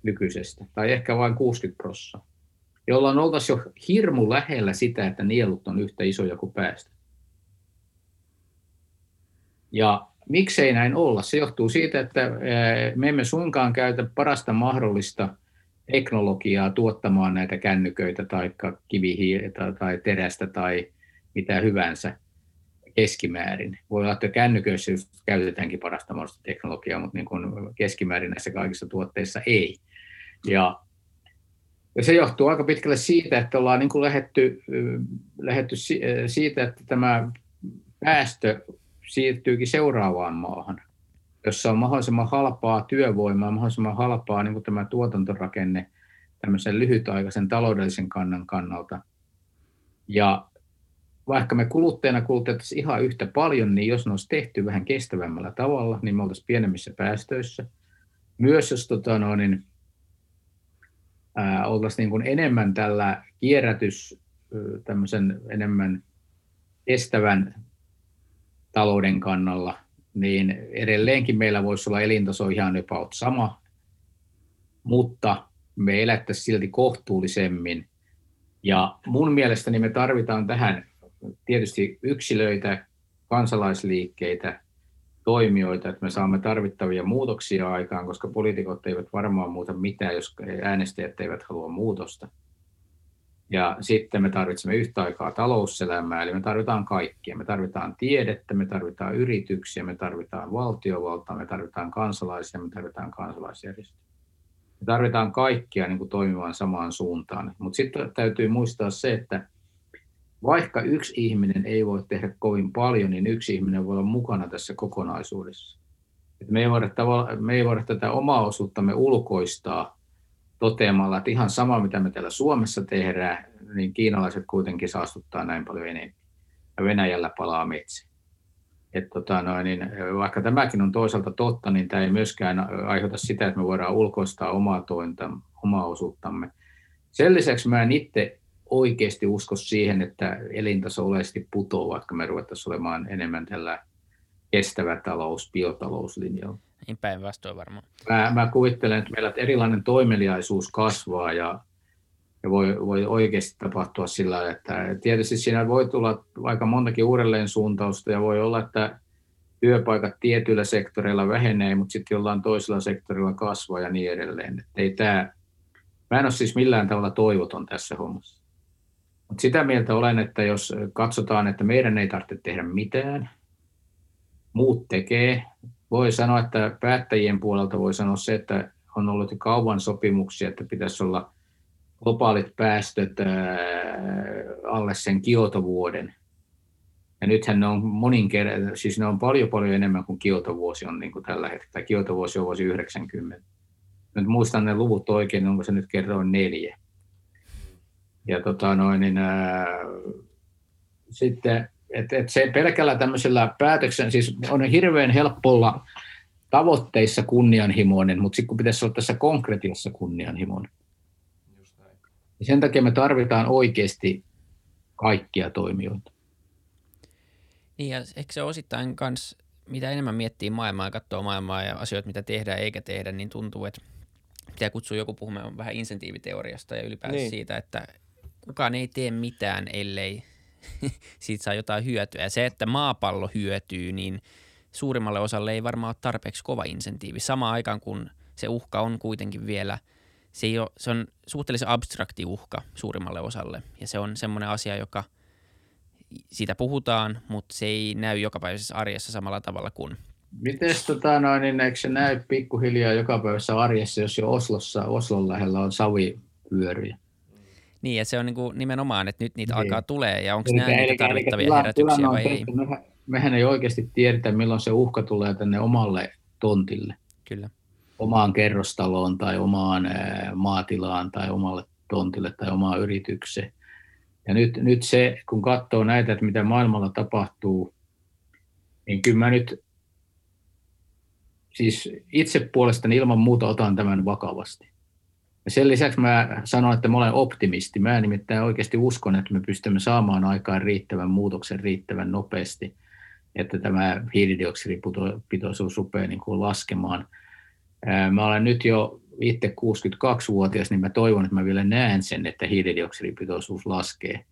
nykyisestä, tai ehkä vain 60 prosenttia, jolloin oltaisiin jo hirmu lähellä sitä, että nielut on yhtä isoja kuin päästöt. Ja miksei näin olla? Se johtuu siitä, että me emme suinkaan käytä parasta mahdollista teknologiaa tuottamaan näitä kännyköitä tai kivihiiltä tai terästä tai mitä hyvänsä keskimäärin. Voi olla, että kännyköissä käytetäänkin parasta mahdollista teknologiaa, mutta niin kuin keskimäärin näissä kaikissa tuotteissa ei. Ja, ja se johtuu aika pitkälle siitä, että ollaan niin kuin lähetty, lähetty siitä, että tämä päästö siirtyykin seuraavaan maahan, jossa on mahdollisimman halpaa työvoimaa, mahdollisimman halpaa niin kuin tämä tuotantorakenne tämmöisen lyhytaikaisen taloudellisen kannan kannalta. Ja vaikka me kuluttajana kulutettaisiin ihan yhtä paljon, niin jos ne olisi tehty vähän kestävämmällä tavalla, niin me oltaisiin pienemmissä päästöissä. Myös jos tota, no, niin, ää, oltaisiin niin kuin enemmän tällä kierrätys, tämmöisen enemmän kestävän talouden kannalla, niin edelleenkin meillä voisi olla elintaso ihan about sama, mutta me elättäisiin silti kohtuullisemmin. Ja mun mielestäni me tarvitaan tähän tietysti yksilöitä, kansalaisliikkeitä, toimijoita, että me saamme tarvittavia muutoksia aikaan, koska poliitikot eivät varmaan muuta mitään, jos äänestäjät eivät halua muutosta. Ja sitten me tarvitsemme yhtä aikaa talouselämää, eli me tarvitaan kaikkia. Me tarvitaan tiedettä, me tarvitaan yrityksiä, me tarvitaan valtiovaltaa, me tarvitaan kansalaisia, me tarvitaan kansalaisjärjestöjä. Me tarvitaan kaikkia niin kuin toimimaan samaan suuntaan. Mutta sitten täytyy muistaa se, että vaikka yksi ihminen ei voi tehdä kovin paljon, niin yksi ihminen voi olla mukana tässä kokonaisuudessa. Et me, ei voida me ei voida tätä omaa osuuttamme ulkoistaa toteamalla, että ihan sama mitä me täällä Suomessa tehdään, niin kiinalaiset kuitenkin saastuttaa näin paljon enemmän. Ja Venäjällä palaa metsä. Et tota noin, niin vaikka tämäkin on toisaalta totta, niin tämä ei myöskään aiheuta sitä, että me voidaan ulkoistaa omaa tointa, omaa osuuttamme. Sen lisäksi mä en itse oikeasti usko siihen, että elintaso oleellisesti putoaa, vaikka me ruvettaisiin olemaan enemmän tällä kestävä talous, biotalouslinjalla. Niin päinvastoin varmaan. Mä, mä kuvittelen, että meillä erilainen toimeliaisuus kasvaa ja, ja voi, voi oikeasti tapahtua sillä että tietysti siinä voi tulla aika montakin uudelleen suuntausta ja voi olla, että työpaikat tietyillä sektoreilla vähenee, mutta sitten jollain toisella sektorilla kasvaa ja niin edelleen. Että ei tämä, mä en ole siis millään tavalla toivoton tässä hommassa. Mutta sitä mieltä olen, että jos katsotaan, että meidän ei tarvitse tehdä mitään, muut tekee, voi sanoa, että päättäjien puolelta voi sanoa se, että on ollut jo kauan sopimuksia, että pitäisi olla globaalit päästöt alle sen kiotovuoden. Ja nythän ne on monin kerran, siis ne on paljon paljon enemmän kuin kiotovuosi on niin kuin tällä hetkellä. Kiotovuosi on vuosi 90. Nyt muistan ne luvut oikein, niin onko se nyt kerroin neljä. Ja tota noin, niin, ää, sitten et, et se pelkällä tämmöisellä päätöksen, siis on hirveän helppo olla tavoitteissa kunnianhimoinen, mutta sitten kun pitäisi olla tässä konkretiassa kunnianhimoinen. Niin sen takia me tarvitaan oikeasti kaikkia toimijoita. Niin ja eikö se osittain kans, mitä enemmän miettii maailmaa ja katsoo maailmaa ja asioita, mitä tehdään eikä tehdä, niin tuntuu, että pitää kutsua joku puhumaan vähän insentiiviteoriasta ja ylipäätään niin. siitä, että kukaan ei tee mitään, ellei [laughs] siitä saa jotain hyötyä. Ja se, että maapallo hyötyy, niin suurimmalle osalle ei varmaan ole tarpeeksi kova insentiivi. Samaan aikaan, kun se uhka on kuitenkin vielä, se, ei ole, se on suhteellisen abstrakti uhka suurimmalle osalle. Ja se on semmoinen asia, joka siitä puhutaan, mutta se ei näy jokapäiväisessä arjessa samalla tavalla kuin Miten tota noin, niin eikö se näy pikkuhiljaa jokapäiväisessä arjessa, jos jo Oslossa, Oslon lähellä on savipyöriä? Niin, ja se on niin kuin nimenomaan, että nyt niitä niin. alkaa tulee, ja onko nämä niitä tarvittavia eli, herätyksiä vai ei? Mehän, mehän ei oikeasti tiedetä, milloin se uhka tulee tänne omalle tontille. Kyllä. Omaan kerrostaloon tai omaan maatilaan tai omalle tontille tai omaan yritykseen. Ja nyt, nyt se, kun katsoo näitä, että mitä maailmalla tapahtuu, niin kyllä mä nyt siis itse puolestani ilman muuta otan tämän vakavasti. Sen lisäksi mä sanon, että mä olen optimisti. Mä nimittäin oikeasti uskon, että me pystymme saamaan aikaan riittävän muutoksen riittävän nopeasti, että tämä hiilidioksidipitoisuus rupeaa niin kuin laskemaan. Mä olen nyt jo itse 62-vuotias, niin mä toivon, että mä vielä näen sen, että hiilidioksidipitoisuus laskee,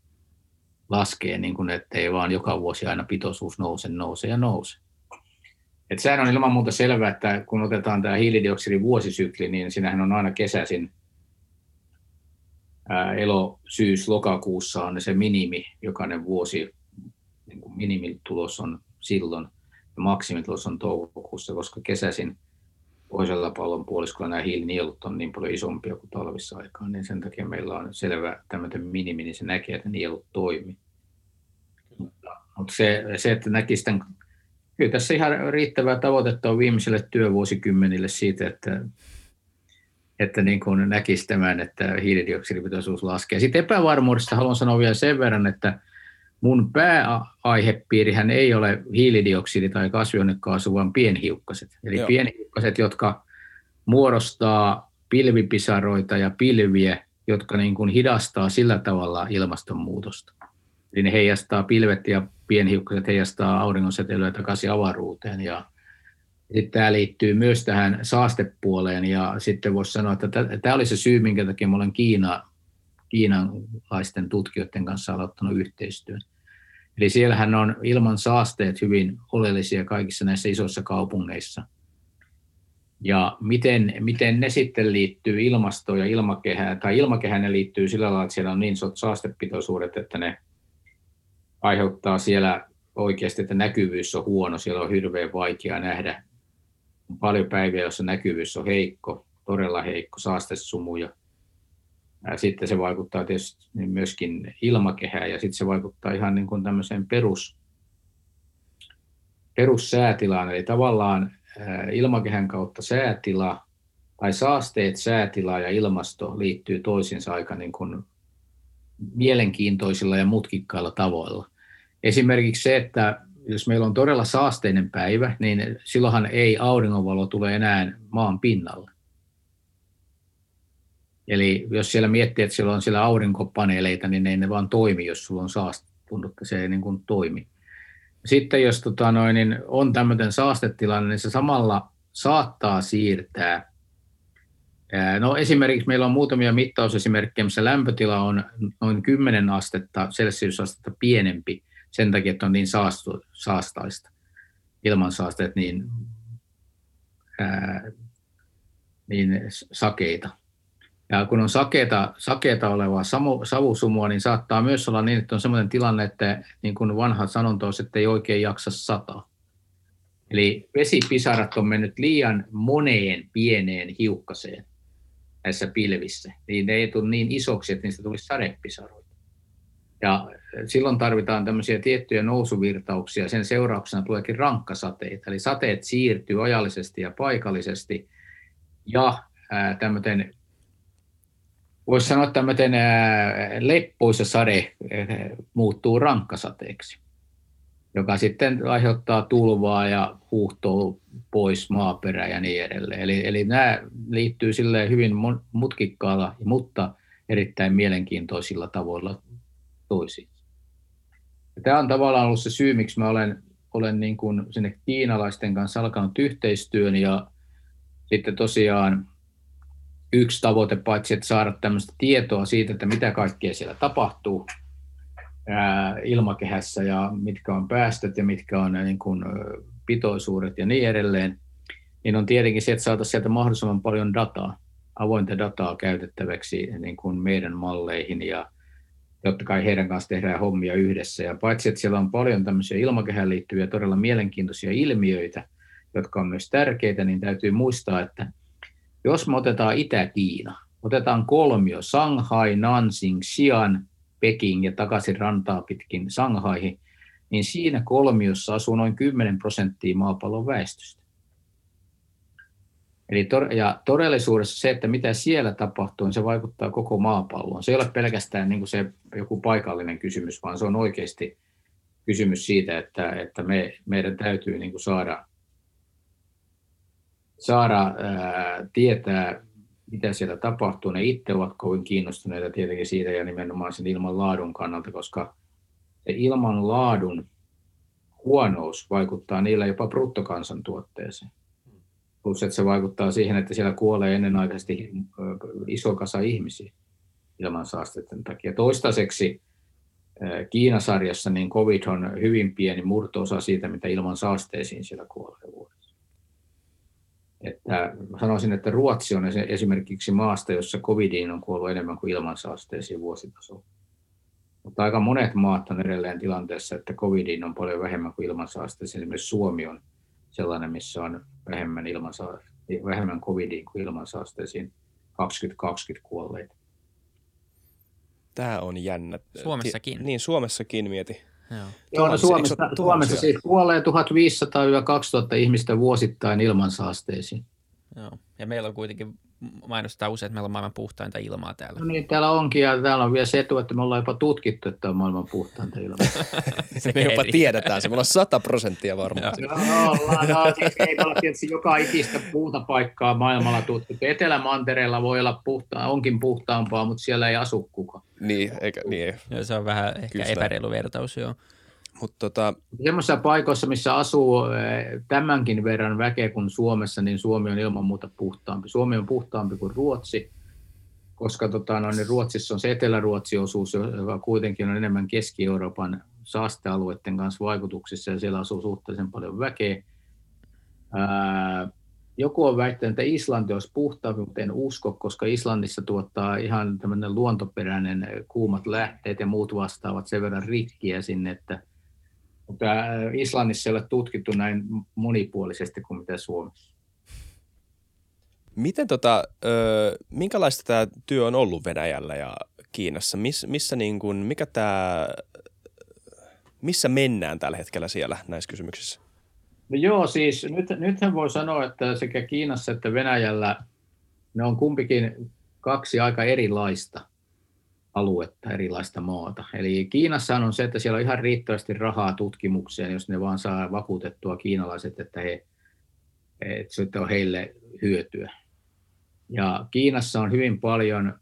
laskee niin kuin, että ei vaan joka vuosi aina pitoisuus nouse, nouse ja nouse. Et sehän on ilman muuta selvää, että kun otetaan tämä hiilidioksidin vuosisykli, niin sinähän on aina kesäisin elo, syys, lokakuussa on se minimi, jokainen vuosi, niin kuin minimitulos on silloin ja maksimitulos on toukokuussa, koska kesäisin toisella pallon puoliskolla nämä hiilinielut on niin paljon isompia kuin talvissa aikaan, niin sen takia meillä on selvä tämmöinen minimi, niin se näkee, että nielut toimii. Mutta, mutta se, se, että näkisi tämän, kyllä tässä ihan riittävää tavoitetta on viimeiselle työvuosikymmenille siitä, että että niin kuin näkisi tämän, että hiilidioksidipitoisuus laskee. Sitten epävarmuudesta haluan sanoa vielä sen verran, että mun pääaihepiirihän ei ole hiilidioksidi tai kasvihuonekaasu, vaan pienhiukkaset. Eli Joo. pienhiukkaset, jotka muodostaa pilvipisaroita ja pilviä, jotka niin kuin hidastaa sillä tavalla ilmastonmuutosta. Eli ne heijastaa pilvet ja pienhiukkaset heijastaa auringonsäteilyä takaisin avaruuteen ja sitten tämä liittyy myös tähän saastepuoleen ja sitten voisi sanoa, että tämä oli se syy, minkä takia olen Kiina, kiinalaisten tutkijoiden kanssa aloittanut yhteistyön. Eli siellähän on ilman saasteet hyvin oleellisia kaikissa näissä isoissa kaupungeissa. ja miten, miten ne sitten liittyy ilmastoon ja ilmakehään, tai ilmakehään ne liittyy sillä lailla, että siellä on niin saastepitoisuudet, että ne aiheuttaa siellä oikeasti, että näkyvyys on huono, siellä on hirveän vaikea nähdä. On paljon päiviä, joissa näkyvyys on heikko, todella heikko, saastesumuja. Sitten se vaikuttaa tietysti myöskin ilmakehään ja sitten se vaikuttaa ihan niin kuin tämmöiseen perus, perussäätilaan. Eli tavallaan ilmakehän kautta säätila tai saasteet, säätila ja ilmasto liittyy toisiinsa aika niin kuin mielenkiintoisilla ja mutkikkailla tavoilla. Esimerkiksi se, että jos meillä on todella saasteinen päivä, niin silloinhan ei auringonvalo tule enää maan pinnalle. Eli jos siellä miettii, että siellä on siellä aurinkopaneeleita, niin ei ne vaan toimi, jos sulla on saastunut, se ei niin kuin toimi. Sitten jos tota noin, niin on tämmöinen saastetilanne, niin se samalla saattaa siirtää No esimerkiksi meillä on muutamia mittausesimerkkejä, missä lämpötila on noin 10 astetta, celsiusastetta pienempi sen takia, että on niin saastu, saastaista, ilmansaasteet niin, ää, niin sakeita. Ja kun on sakeita, sakeita olevaa savusumua, niin saattaa myös olla niin, että on sellainen tilanne, että niin kuin vanha sanonta on, että ei oikein jaksa sataa. Eli vesipisarat on mennyt liian moneen pieneen hiukkaseen näissä pilvissä. Niin ne ei tule niin isoksi, että niistä tulisi sadepisaroita. Ja silloin tarvitaan tämmöisiä tiettyjä nousuvirtauksia. Sen seurauksena tuleekin rankkasateita. Eli sateet siirtyy ajallisesti ja paikallisesti. Ja tämmöinen voisi sanoa, tämmöinen leppoisa sade muuttuu rankkasateeksi, joka sitten aiheuttaa tulvaa ja huuhtoo pois maaperä ja niin edelleen. Eli, eli nämä liittyy sille hyvin mutkikkaalla, mutta erittäin mielenkiintoisilla tavoilla toisiin. Ja tämä on tavallaan ollut se syy, miksi mä olen, olen niin kuin sinne kiinalaisten kanssa alkanut yhteistyön ja sitten tosiaan yksi tavoite, paitsi että saada tämmöistä tietoa siitä, että mitä kaikkea siellä tapahtuu ää, ilmakehässä ja mitkä on päästöt ja mitkä on niin kuin, pitoisuudet ja niin edelleen, niin on tietenkin se, että saataisiin sieltä mahdollisimman paljon dataa, avointa dataa käytettäväksi niin kuin meidän malleihin ja totta kai heidän kanssa tehdään hommia yhdessä. Ja paitsi, että siellä on paljon tämmöisiä ilmakehään liittyviä todella mielenkiintoisia ilmiöitä, jotka on myös tärkeitä, niin täytyy muistaa, että jos me otetaan Itä-Kiina, otetaan kolmio, Shanghai, Nanjing, Xi'an, Peking ja takaisin rantaa pitkin Shanghaihin, niin siinä kolmiossa asuu noin 10 prosenttia maapallon väestöstä. Eli to- ja todellisuudessa se, että mitä siellä tapahtuu, niin se vaikuttaa koko maapalloon. Se ei ole pelkästään niin kuin se joku paikallinen kysymys, vaan se on oikeasti kysymys siitä, että, että me, meidän täytyy niin kuin saada, saada ää, tietää, mitä siellä tapahtuu. Ne itse ovat kovin kiinnostuneita tietenkin siitä ja nimenomaan sen ilman laadun kannalta, koska se ilman laadun huonous vaikuttaa niillä jopa bruttokansantuotteeseen. Plus, että se vaikuttaa siihen, että siellä kuolee ennenaikaisesti iso kasa ihmisiä ilmansaasteiden takia. Toistaiseksi Kiinasarjassa niin COVID on hyvin pieni murtoosa siitä, mitä ilman saasteisiin siellä kuolee vuodessa. Että sanoisin, että Ruotsi on esimerkiksi maasta, jossa COVIDiin on kuollut enemmän kuin ilmansaasteisiin vuositasolla. Mutta aika monet maat on edelleen tilanteessa, että COVIDiin on paljon vähemmän kuin ilmansaasteisiin. Esimerkiksi Suomi on sellainen, missä on vähemmän, ilmansa, vähemmän covidia kuin ilmansaasteisiin 2020 kuolleita. Tämä on jännä. Suomessakin. Niin, Suomessakin mieti. Joo. Joo, no Suomessa, Suomessa siis kuolee 1500-2000 ihmistä vuosittain ilmansaasteisiin. Joo. Ja meillä on kuitenkin mainostaa usein, että meillä on maailman puhtainta ilmaa täällä. No niin, täällä onkin, ja täällä on vielä se etu, että me ollaan jopa tutkittu, että on maailman puhtainta ilmaa. [laughs] se me jopa tiedetään se, me ollaan sata prosenttia varmaan. no, ollaan, no, siis ei olla tietysti joka ikistä puuta paikkaa maailmalla tutkittu. Etelämantereella voi olla puhtaa, onkin puhtaampaa, mutta siellä ei asu kukaan. Niin, eikä, niin. Ja se on vähän ehkä Kyllä. epäreilu vertaus, joo. Mutta tota... Semmoisissa paikoissa, missä asuu eh, tämänkin verran väkeä kuin Suomessa, niin Suomi on ilman muuta puhtaampi. Suomi on puhtaampi kuin Ruotsi, koska tota, no, niin Ruotsissa on se Etelä-Ruotsi osuus, joka kuitenkin on enemmän Keski-Euroopan saastealueiden kanssa vaikutuksissa ja siellä asuu suhteellisen paljon väkeä. Ää, joku on väittänyt, että Islanti olisi puhtaampi, mutta en usko, koska Islannissa tuottaa ihan tämmöinen luontoperäinen kuumat lähteet ja muut vastaavat sen verran rikkiä sinne, että mutta Islannissa ei ole tutkittu näin monipuolisesti kuin mitä Suomessa. Miten tota, ö, minkälaista tämä työ on ollut Venäjällä ja Kiinassa? Miss, missä niin kuin, mikä tämä, missä mennään tällä hetkellä siellä näissä kysymyksissä? No joo, siis nyt, nythän voi sanoa, että sekä Kiinassa että Venäjällä ne on kumpikin kaksi aika erilaista aluetta, erilaista maata. Eli Kiinassa on se, että siellä on ihan riittävästi rahaa tutkimukseen, jos ne vaan saa vakuutettua kiinalaiset, että, he, että se on heille hyötyä. Ja Kiinassa on hyvin paljon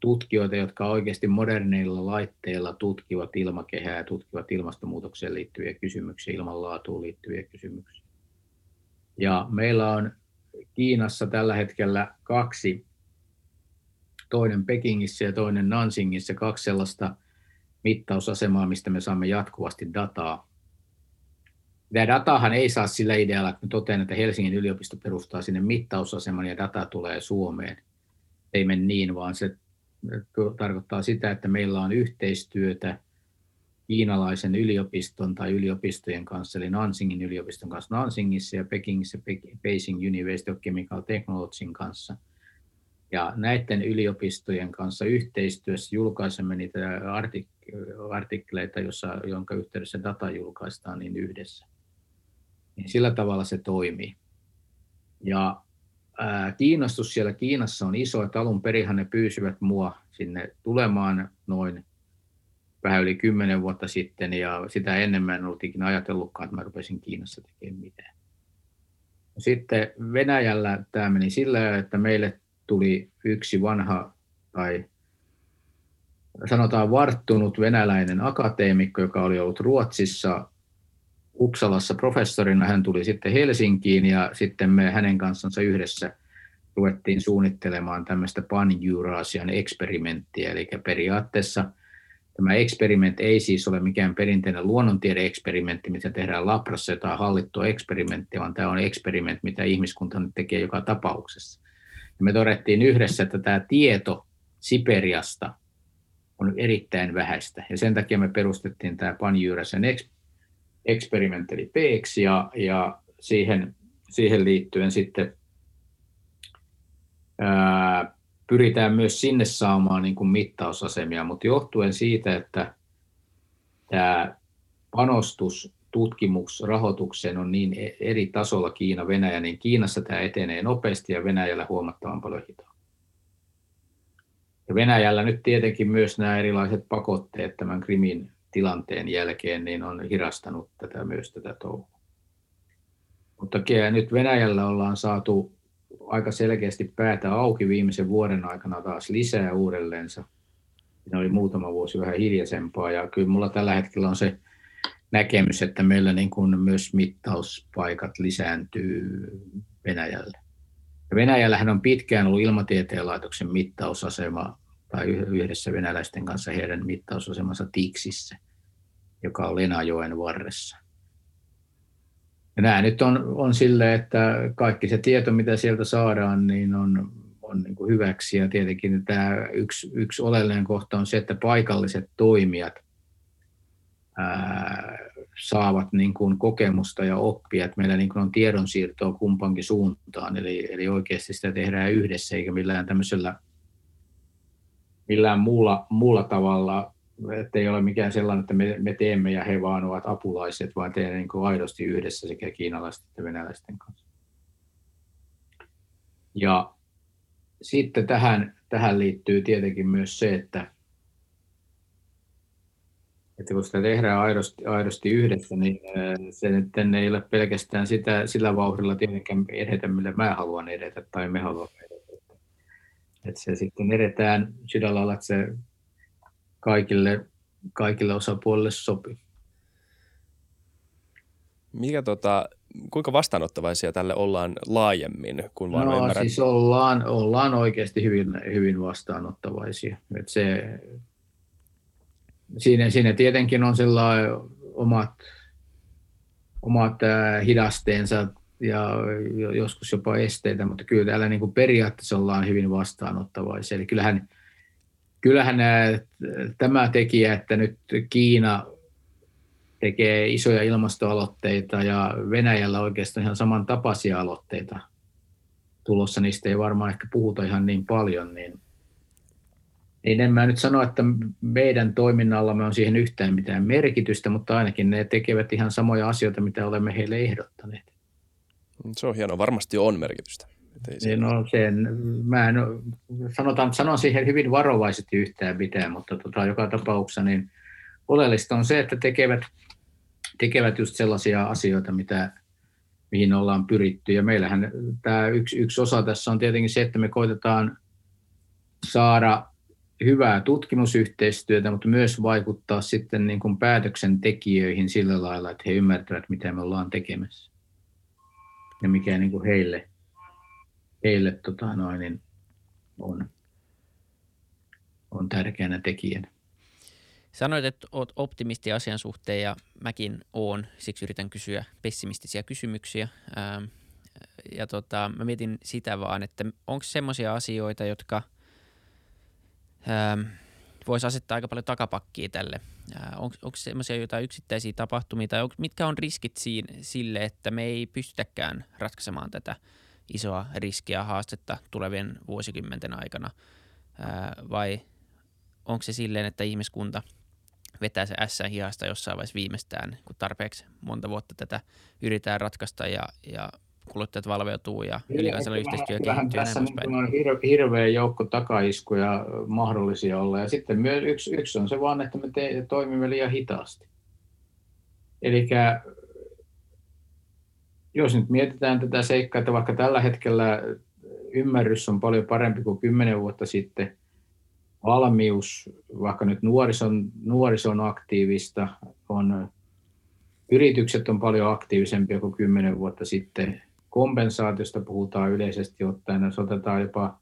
tutkijoita, jotka oikeasti moderneilla laitteilla tutkivat ilmakehää ja tutkivat ilmastonmuutokseen liittyviä kysymyksiä, ilmanlaatuun liittyviä kysymyksiä. Ja meillä on Kiinassa tällä hetkellä kaksi, toinen Pekingissä ja toinen Nansingissä, kaksi sellaista mittausasemaa, mistä me saamme jatkuvasti dataa. Tämä datahan ei saa sillä idealla, että totean, että Helsingin yliopisto perustaa sinne mittausaseman ja data tulee Suomeen. Ei mene niin, vaan se tarkoittaa sitä, että meillä on yhteistyötä kiinalaisen yliopiston tai yliopistojen kanssa, eli Nansingin yliopiston kanssa Nansingissa ja Pekingissä Beijing University of Chemical Technologyn kanssa. Ja näiden yliopistojen kanssa yhteistyössä julkaisemme niitä artik- artikkeleita, jossa, jonka yhteydessä data julkaistaan niin yhdessä. Niin sillä tavalla se toimii. Ja ää, kiinnostus siellä Kiinassa on iso, että alun perinhan ne pyysivät mua sinne tulemaan noin vähän yli kymmenen vuotta sitten, ja sitä ennen mä en ollut ikinä ajatellutkaan, että mä rupesin Kiinassa tekemään mitään. Sitten Venäjällä tämä meni sillä että meille tuli yksi vanha tai sanotaan varttunut venäläinen akateemikko, joka oli ollut Ruotsissa Uppsalassa professorina. Hän tuli sitten Helsinkiin ja sitten me hänen kanssansa yhdessä ruvettiin suunnittelemaan tämmöistä pan-Eurasian eksperimenttiä, eli periaatteessa tämä eksperimentti ei siis ole mikään perinteinen luonnontiedeeksperimentti, mitä tehdään labrassa jotain hallittua eksperimenttiä, vaan tämä on eksperimentti, mitä ihmiskunta nyt tekee joka tapauksessa. Ja me todettiin yhdessä, että tämä tieto Siperiasta on erittäin vähäistä, ja sen takia me perustettiin tämä pan-Eurasian eksperimentti, eli PX, ja, ja siihen, siihen liittyen sitten pyritään myös sinne saamaan niin kuin mittausasemia, mutta johtuen siitä, että tämä panostus tutkimusrahoitukseen on niin e-, eri tasolla Kiina, Venäjä, niin Kiinassa tämä etenee nopeasti ja Venäjällä huomattavan paljon hitaammin. Ja Venäjällä nyt tietenkin myös nämä erilaiset pakotteet tämän Krimin tilanteen jälkeen niin on hirastanut tätä myös tätä touhua. Mutta nyt Venäjällä ollaan saatu aika selkeästi päätä auki viimeisen vuoden aikana taas lisää uudelleensa. Ne oli muutama vuosi vähän hiljaisempaa ja kyllä mulla tällä hetkellä on se näkemys, että meillä niin kuin myös mittauspaikat lisääntyy Venäjällä. Venäjällähän on pitkään ollut ilmatieteen laitoksen mittausasema tai yhdessä venäläisten kanssa heidän mittausasemansa Tiksissä, joka on Lenajoen varressa. Ja nämä nyt on, on sille, että kaikki se tieto, mitä sieltä saadaan, niin on, on niin kuin hyväksi. Ja tietenkin tämä yksi, yksi oleellinen kohta on se, että paikalliset toimijat ää, saavat niin kuin kokemusta ja oppia, että meillä niin kuin on tiedonsiirtoa kumpankin suuntaan, eli, eli oikeasti sitä tehdään yhdessä, eikä millään tämmöisellä millään muulla, muulla tavalla että ei ole mikään sellainen, että me, me teemme ja he vaan ovat apulaiset, vaan teemme niin kuin aidosti yhdessä sekä kiinalaisten että venäläisten kanssa. Ja sitten tähän, tähän liittyy tietenkin myös se, että, että kun sitä tehdään aidosti, aidosti yhdessä, niin se nyt ei ole pelkästään sitä, sillä vauhdilla tietenkään edetä, millä mä haluan edetä tai me haluamme edetä. Että se sitten edetään sillä lailla, että se kaikille, kaikille osapuolille sopii. Mikä tota, kuinka vastaanottavaisia tälle ollaan laajemmin? Kun vaan no ymmärrät... siis ollaan, ollaan oikeasti hyvin, hyvin vastaanottavaisia. Et se, siinä, siinä tietenkin on sellainen omat, omat hidasteensa ja joskus jopa esteitä, mutta kyllä täällä niin kuin periaatteessa ollaan hyvin vastaanottavaisia. Eli kyllähän, kyllähän nämä, tämä tekijä, että nyt Kiina tekee isoja ilmastoaloitteita ja Venäjällä oikeastaan ihan samantapaisia aloitteita tulossa, niistä ei varmaan ehkä puhuta ihan niin paljon, niin, niin en mä nyt sano, että meidän toiminnallamme on siihen yhtään mitään merkitystä, mutta ainakin ne tekevät ihan samoja asioita, mitä olemme heille ehdottaneet. Se on hienoa, varmasti on merkitystä. Niin, no sen, mä en, sanotaan, sanon siihen hyvin varovaisesti yhtään mitään, mutta tota, joka tapauksessa niin oleellista on se, että tekevät, tekevät just sellaisia asioita, mitä, mihin ollaan pyritty. Ja meillähän tämä yksi, yksi osa tässä on tietenkin se, että me koitetaan saada hyvää tutkimusyhteistyötä, mutta myös vaikuttaa sitten niin kuin päätöksentekijöihin sillä lailla, että he ymmärtävät, mitä me ollaan tekemässä ja mikä niin kuin heille, heille tota noin, niin on, on tärkeänä tekijänä. Sanoit, että olet optimisti asian suhteen ja mäkin oon, siksi yritän kysyä pessimistisiä kysymyksiä. Ähm, ja tota, mä mietin sitä vaan, että onko semmoisia asioita, jotka ähm, voisi asettaa aika paljon takapakkia tälle. Äh, onko, semmoisia jotain yksittäisiä tapahtumia tai onko, mitkä on riskit siinä, sille, että me ei pystytäkään ratkaisemaan tätä isoa riskiä haastetta tulevien vuosikymmenten aikana äh, vai onko se silleen, että ihmiskunta – vetää se S hihasta jossain vaiheessa viimeistään, kun tarpeeksi monta vuotta tätä yritetään ratkaista ja, ja kuluttajat valveutuu ja ylikansallinen yhteistyö kehittyy. tässä niin on hirveä joukko takaiskuja mahdollisia olla ja sitten myös yksi, yksi on se vaan, että me te, toimimme liian hitaasti. Eli jos nyt mietitään tätä seikkaa, että vaikka tällä hetkellä ymmärrys on paljon parempi kuin kymmenen vuotta sitten, valmius, vaikka nyt nuorison, nuorison aktiivista, on, yritykset on paljon aktiivisempia kuin kymmenen vuotta sitten. Kompensaatiosta puhutaan yleisesti ottaen, jos otetaan jopa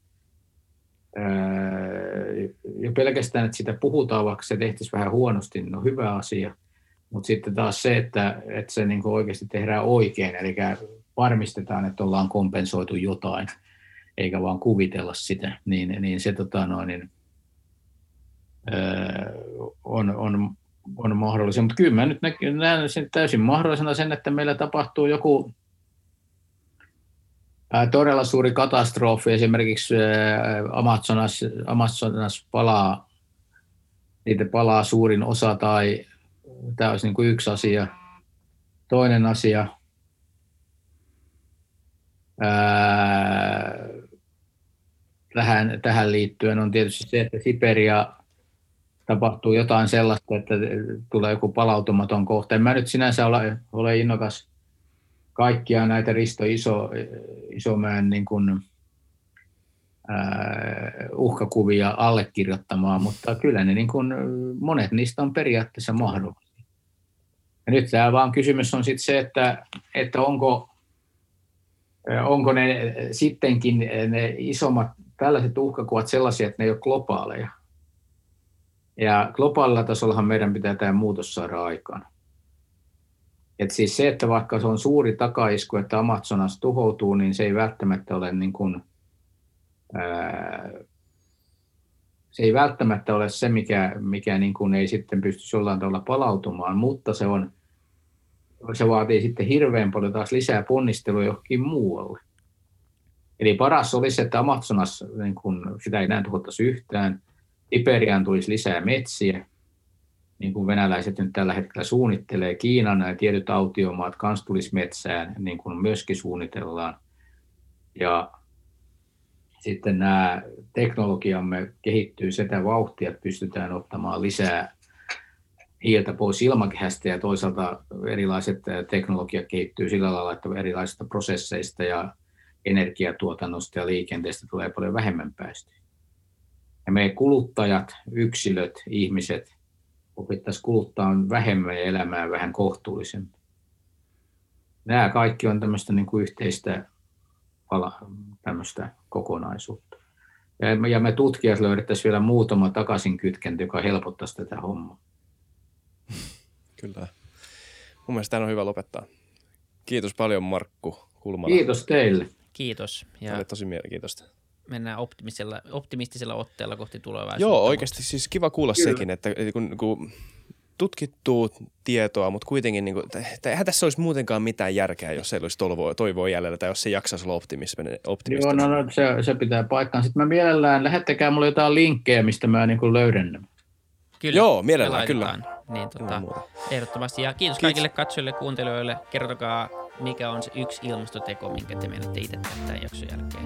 jo pelkästään, että sitä puhutaan, vaikka se tehtäisiin vähän huonosti, niin on hyvä asia. Mutta sitten taas se, että, että se niin oikeasti tehdään oikein, eli varmistetaan, että ollaan kompensoitu jotain, eikä vaan kuvitella sitä, niin, niin se tota noin, niin on, on, on mahdollisia. Mutta kyllä mä nyt näen sen täysin mahdollisena sen, että meillä tapahtuu joku todella suuri katastrofi, esimerkiksi Amazonas, Amazonas palaa, niitä palaa suurin osa tai tämä olisi niin kuin yksi asia. Toinen asia, tähän, tähän liittyen on tietysti se, että Siberia tapahtuu jotain sellaista, että tulee joku palautumaton kohta. En mä nyt sinänsä ole, ole innokas kaikkia näitä Risto Iso, Isomäen niin kuin, uhkakuvia allekirjoittamaan, mutta kyllä ne niin kuin, monet niistä on periaatteessa mahdollisia. Ja nyt tämä vaan kysymys on sitten se, että, että onko, onko ne sittenkin ne isommat tällaiset uhkakuvat sellaisia, että ne ei ole globaaleja. Ja globaalilla tasollahan meidän pitää tämä muutos saada aikaan. Et siis se, että vaikka se on suuri takaisku, että Amazonas tuhoutuu, niin se ei välttämättä ole niin kuin, ää, se ei välttämättä ole se, mikä, mikä niin kuin ei sitten pysty jollain tavalla palautumaan, mutta se, on, se vaatii sitten hirveän paljon taas lisää ponnistelua johonkin muualle. Eli paras olisi, että Amazonas, niin kun, sitä ei näin tuhottaisi yhtään, Iberiaan tulisi lisää metsiä, niin kuin venäläiset nyt tällä hetkellä suunnittelee. Kiinan ja tietyt autiomaat kanssa tulisi metsään, niin kuin myöskin suunnitellaan. Ja sitten nämä teknologiamme kehittyy sitä vauhtia, että pystytään ottamaan lisää hiiltä pois ilmakehästä ja toisaalta erilaiset teknologiat kehittyy sillä lailla, että erilaisista prosesseista ja energiatuotannosta ja liikenteestä tulee paljon vähemmän päästöjä. Ja me kuluttajat, yksilöt, ihmiset opittaisiin kuluttaa vähemmän ja elämään vähän kohtuullisemmin. Nämä kaikki on tämmöistä niin kuin yhteistä tämmöistä kokonaisuutta. Ja me tutkijat löydettäisiin vielä muutama takaisin kytkentä, joka helpottaisi tätä hommaa. [laughs] Kyllä. Mun mielestä on hyvä lopettaa. Kiitos paljon Markku kulmalla. Kiitos teille. Kiitos. Ja Tämä oli tosi mielenkiintoista. Mennään optimistisella, optimistisella otteella kohti tulevaisuutta. Joo, oikeasti mutta... siis kiva kuulla Kyllä. sekin, että kun, kun tutkittua tietoa, mutta kuitenkin, niin kuin, eihän tässä olisi muutenkaan mitään järkeä, jos ei olisi toivoa, toivoa jäljellä tai jos se jaksaisi olla optimistinen. Joo, no, no se, se, pitää paikkaan. Sitten mä mielellään, lähettäkää mulle jotain linkkejä, mistä mä niin löydän Kyllä. Joo, mielellään, kyllä. Niin, tota, ehdottomasti. Ja kiitos, kiitos kaikille katsojille ja kuuntelijoille. Kertokaa, mikä on se yksi ilmastoteko, minkä te menette itse tämän jakson jälkeen.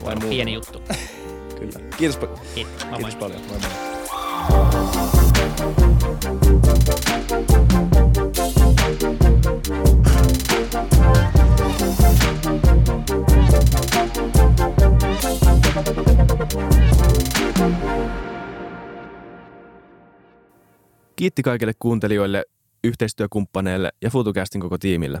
Voi olla pieni juttu. [laughs] kyllä. Kiitos, kiitos, kiitos paljon. Moi moi. Kiitti kaikille kuuntelijoille, yhteistyökumppaneille ja FutuCastin koko tiimille.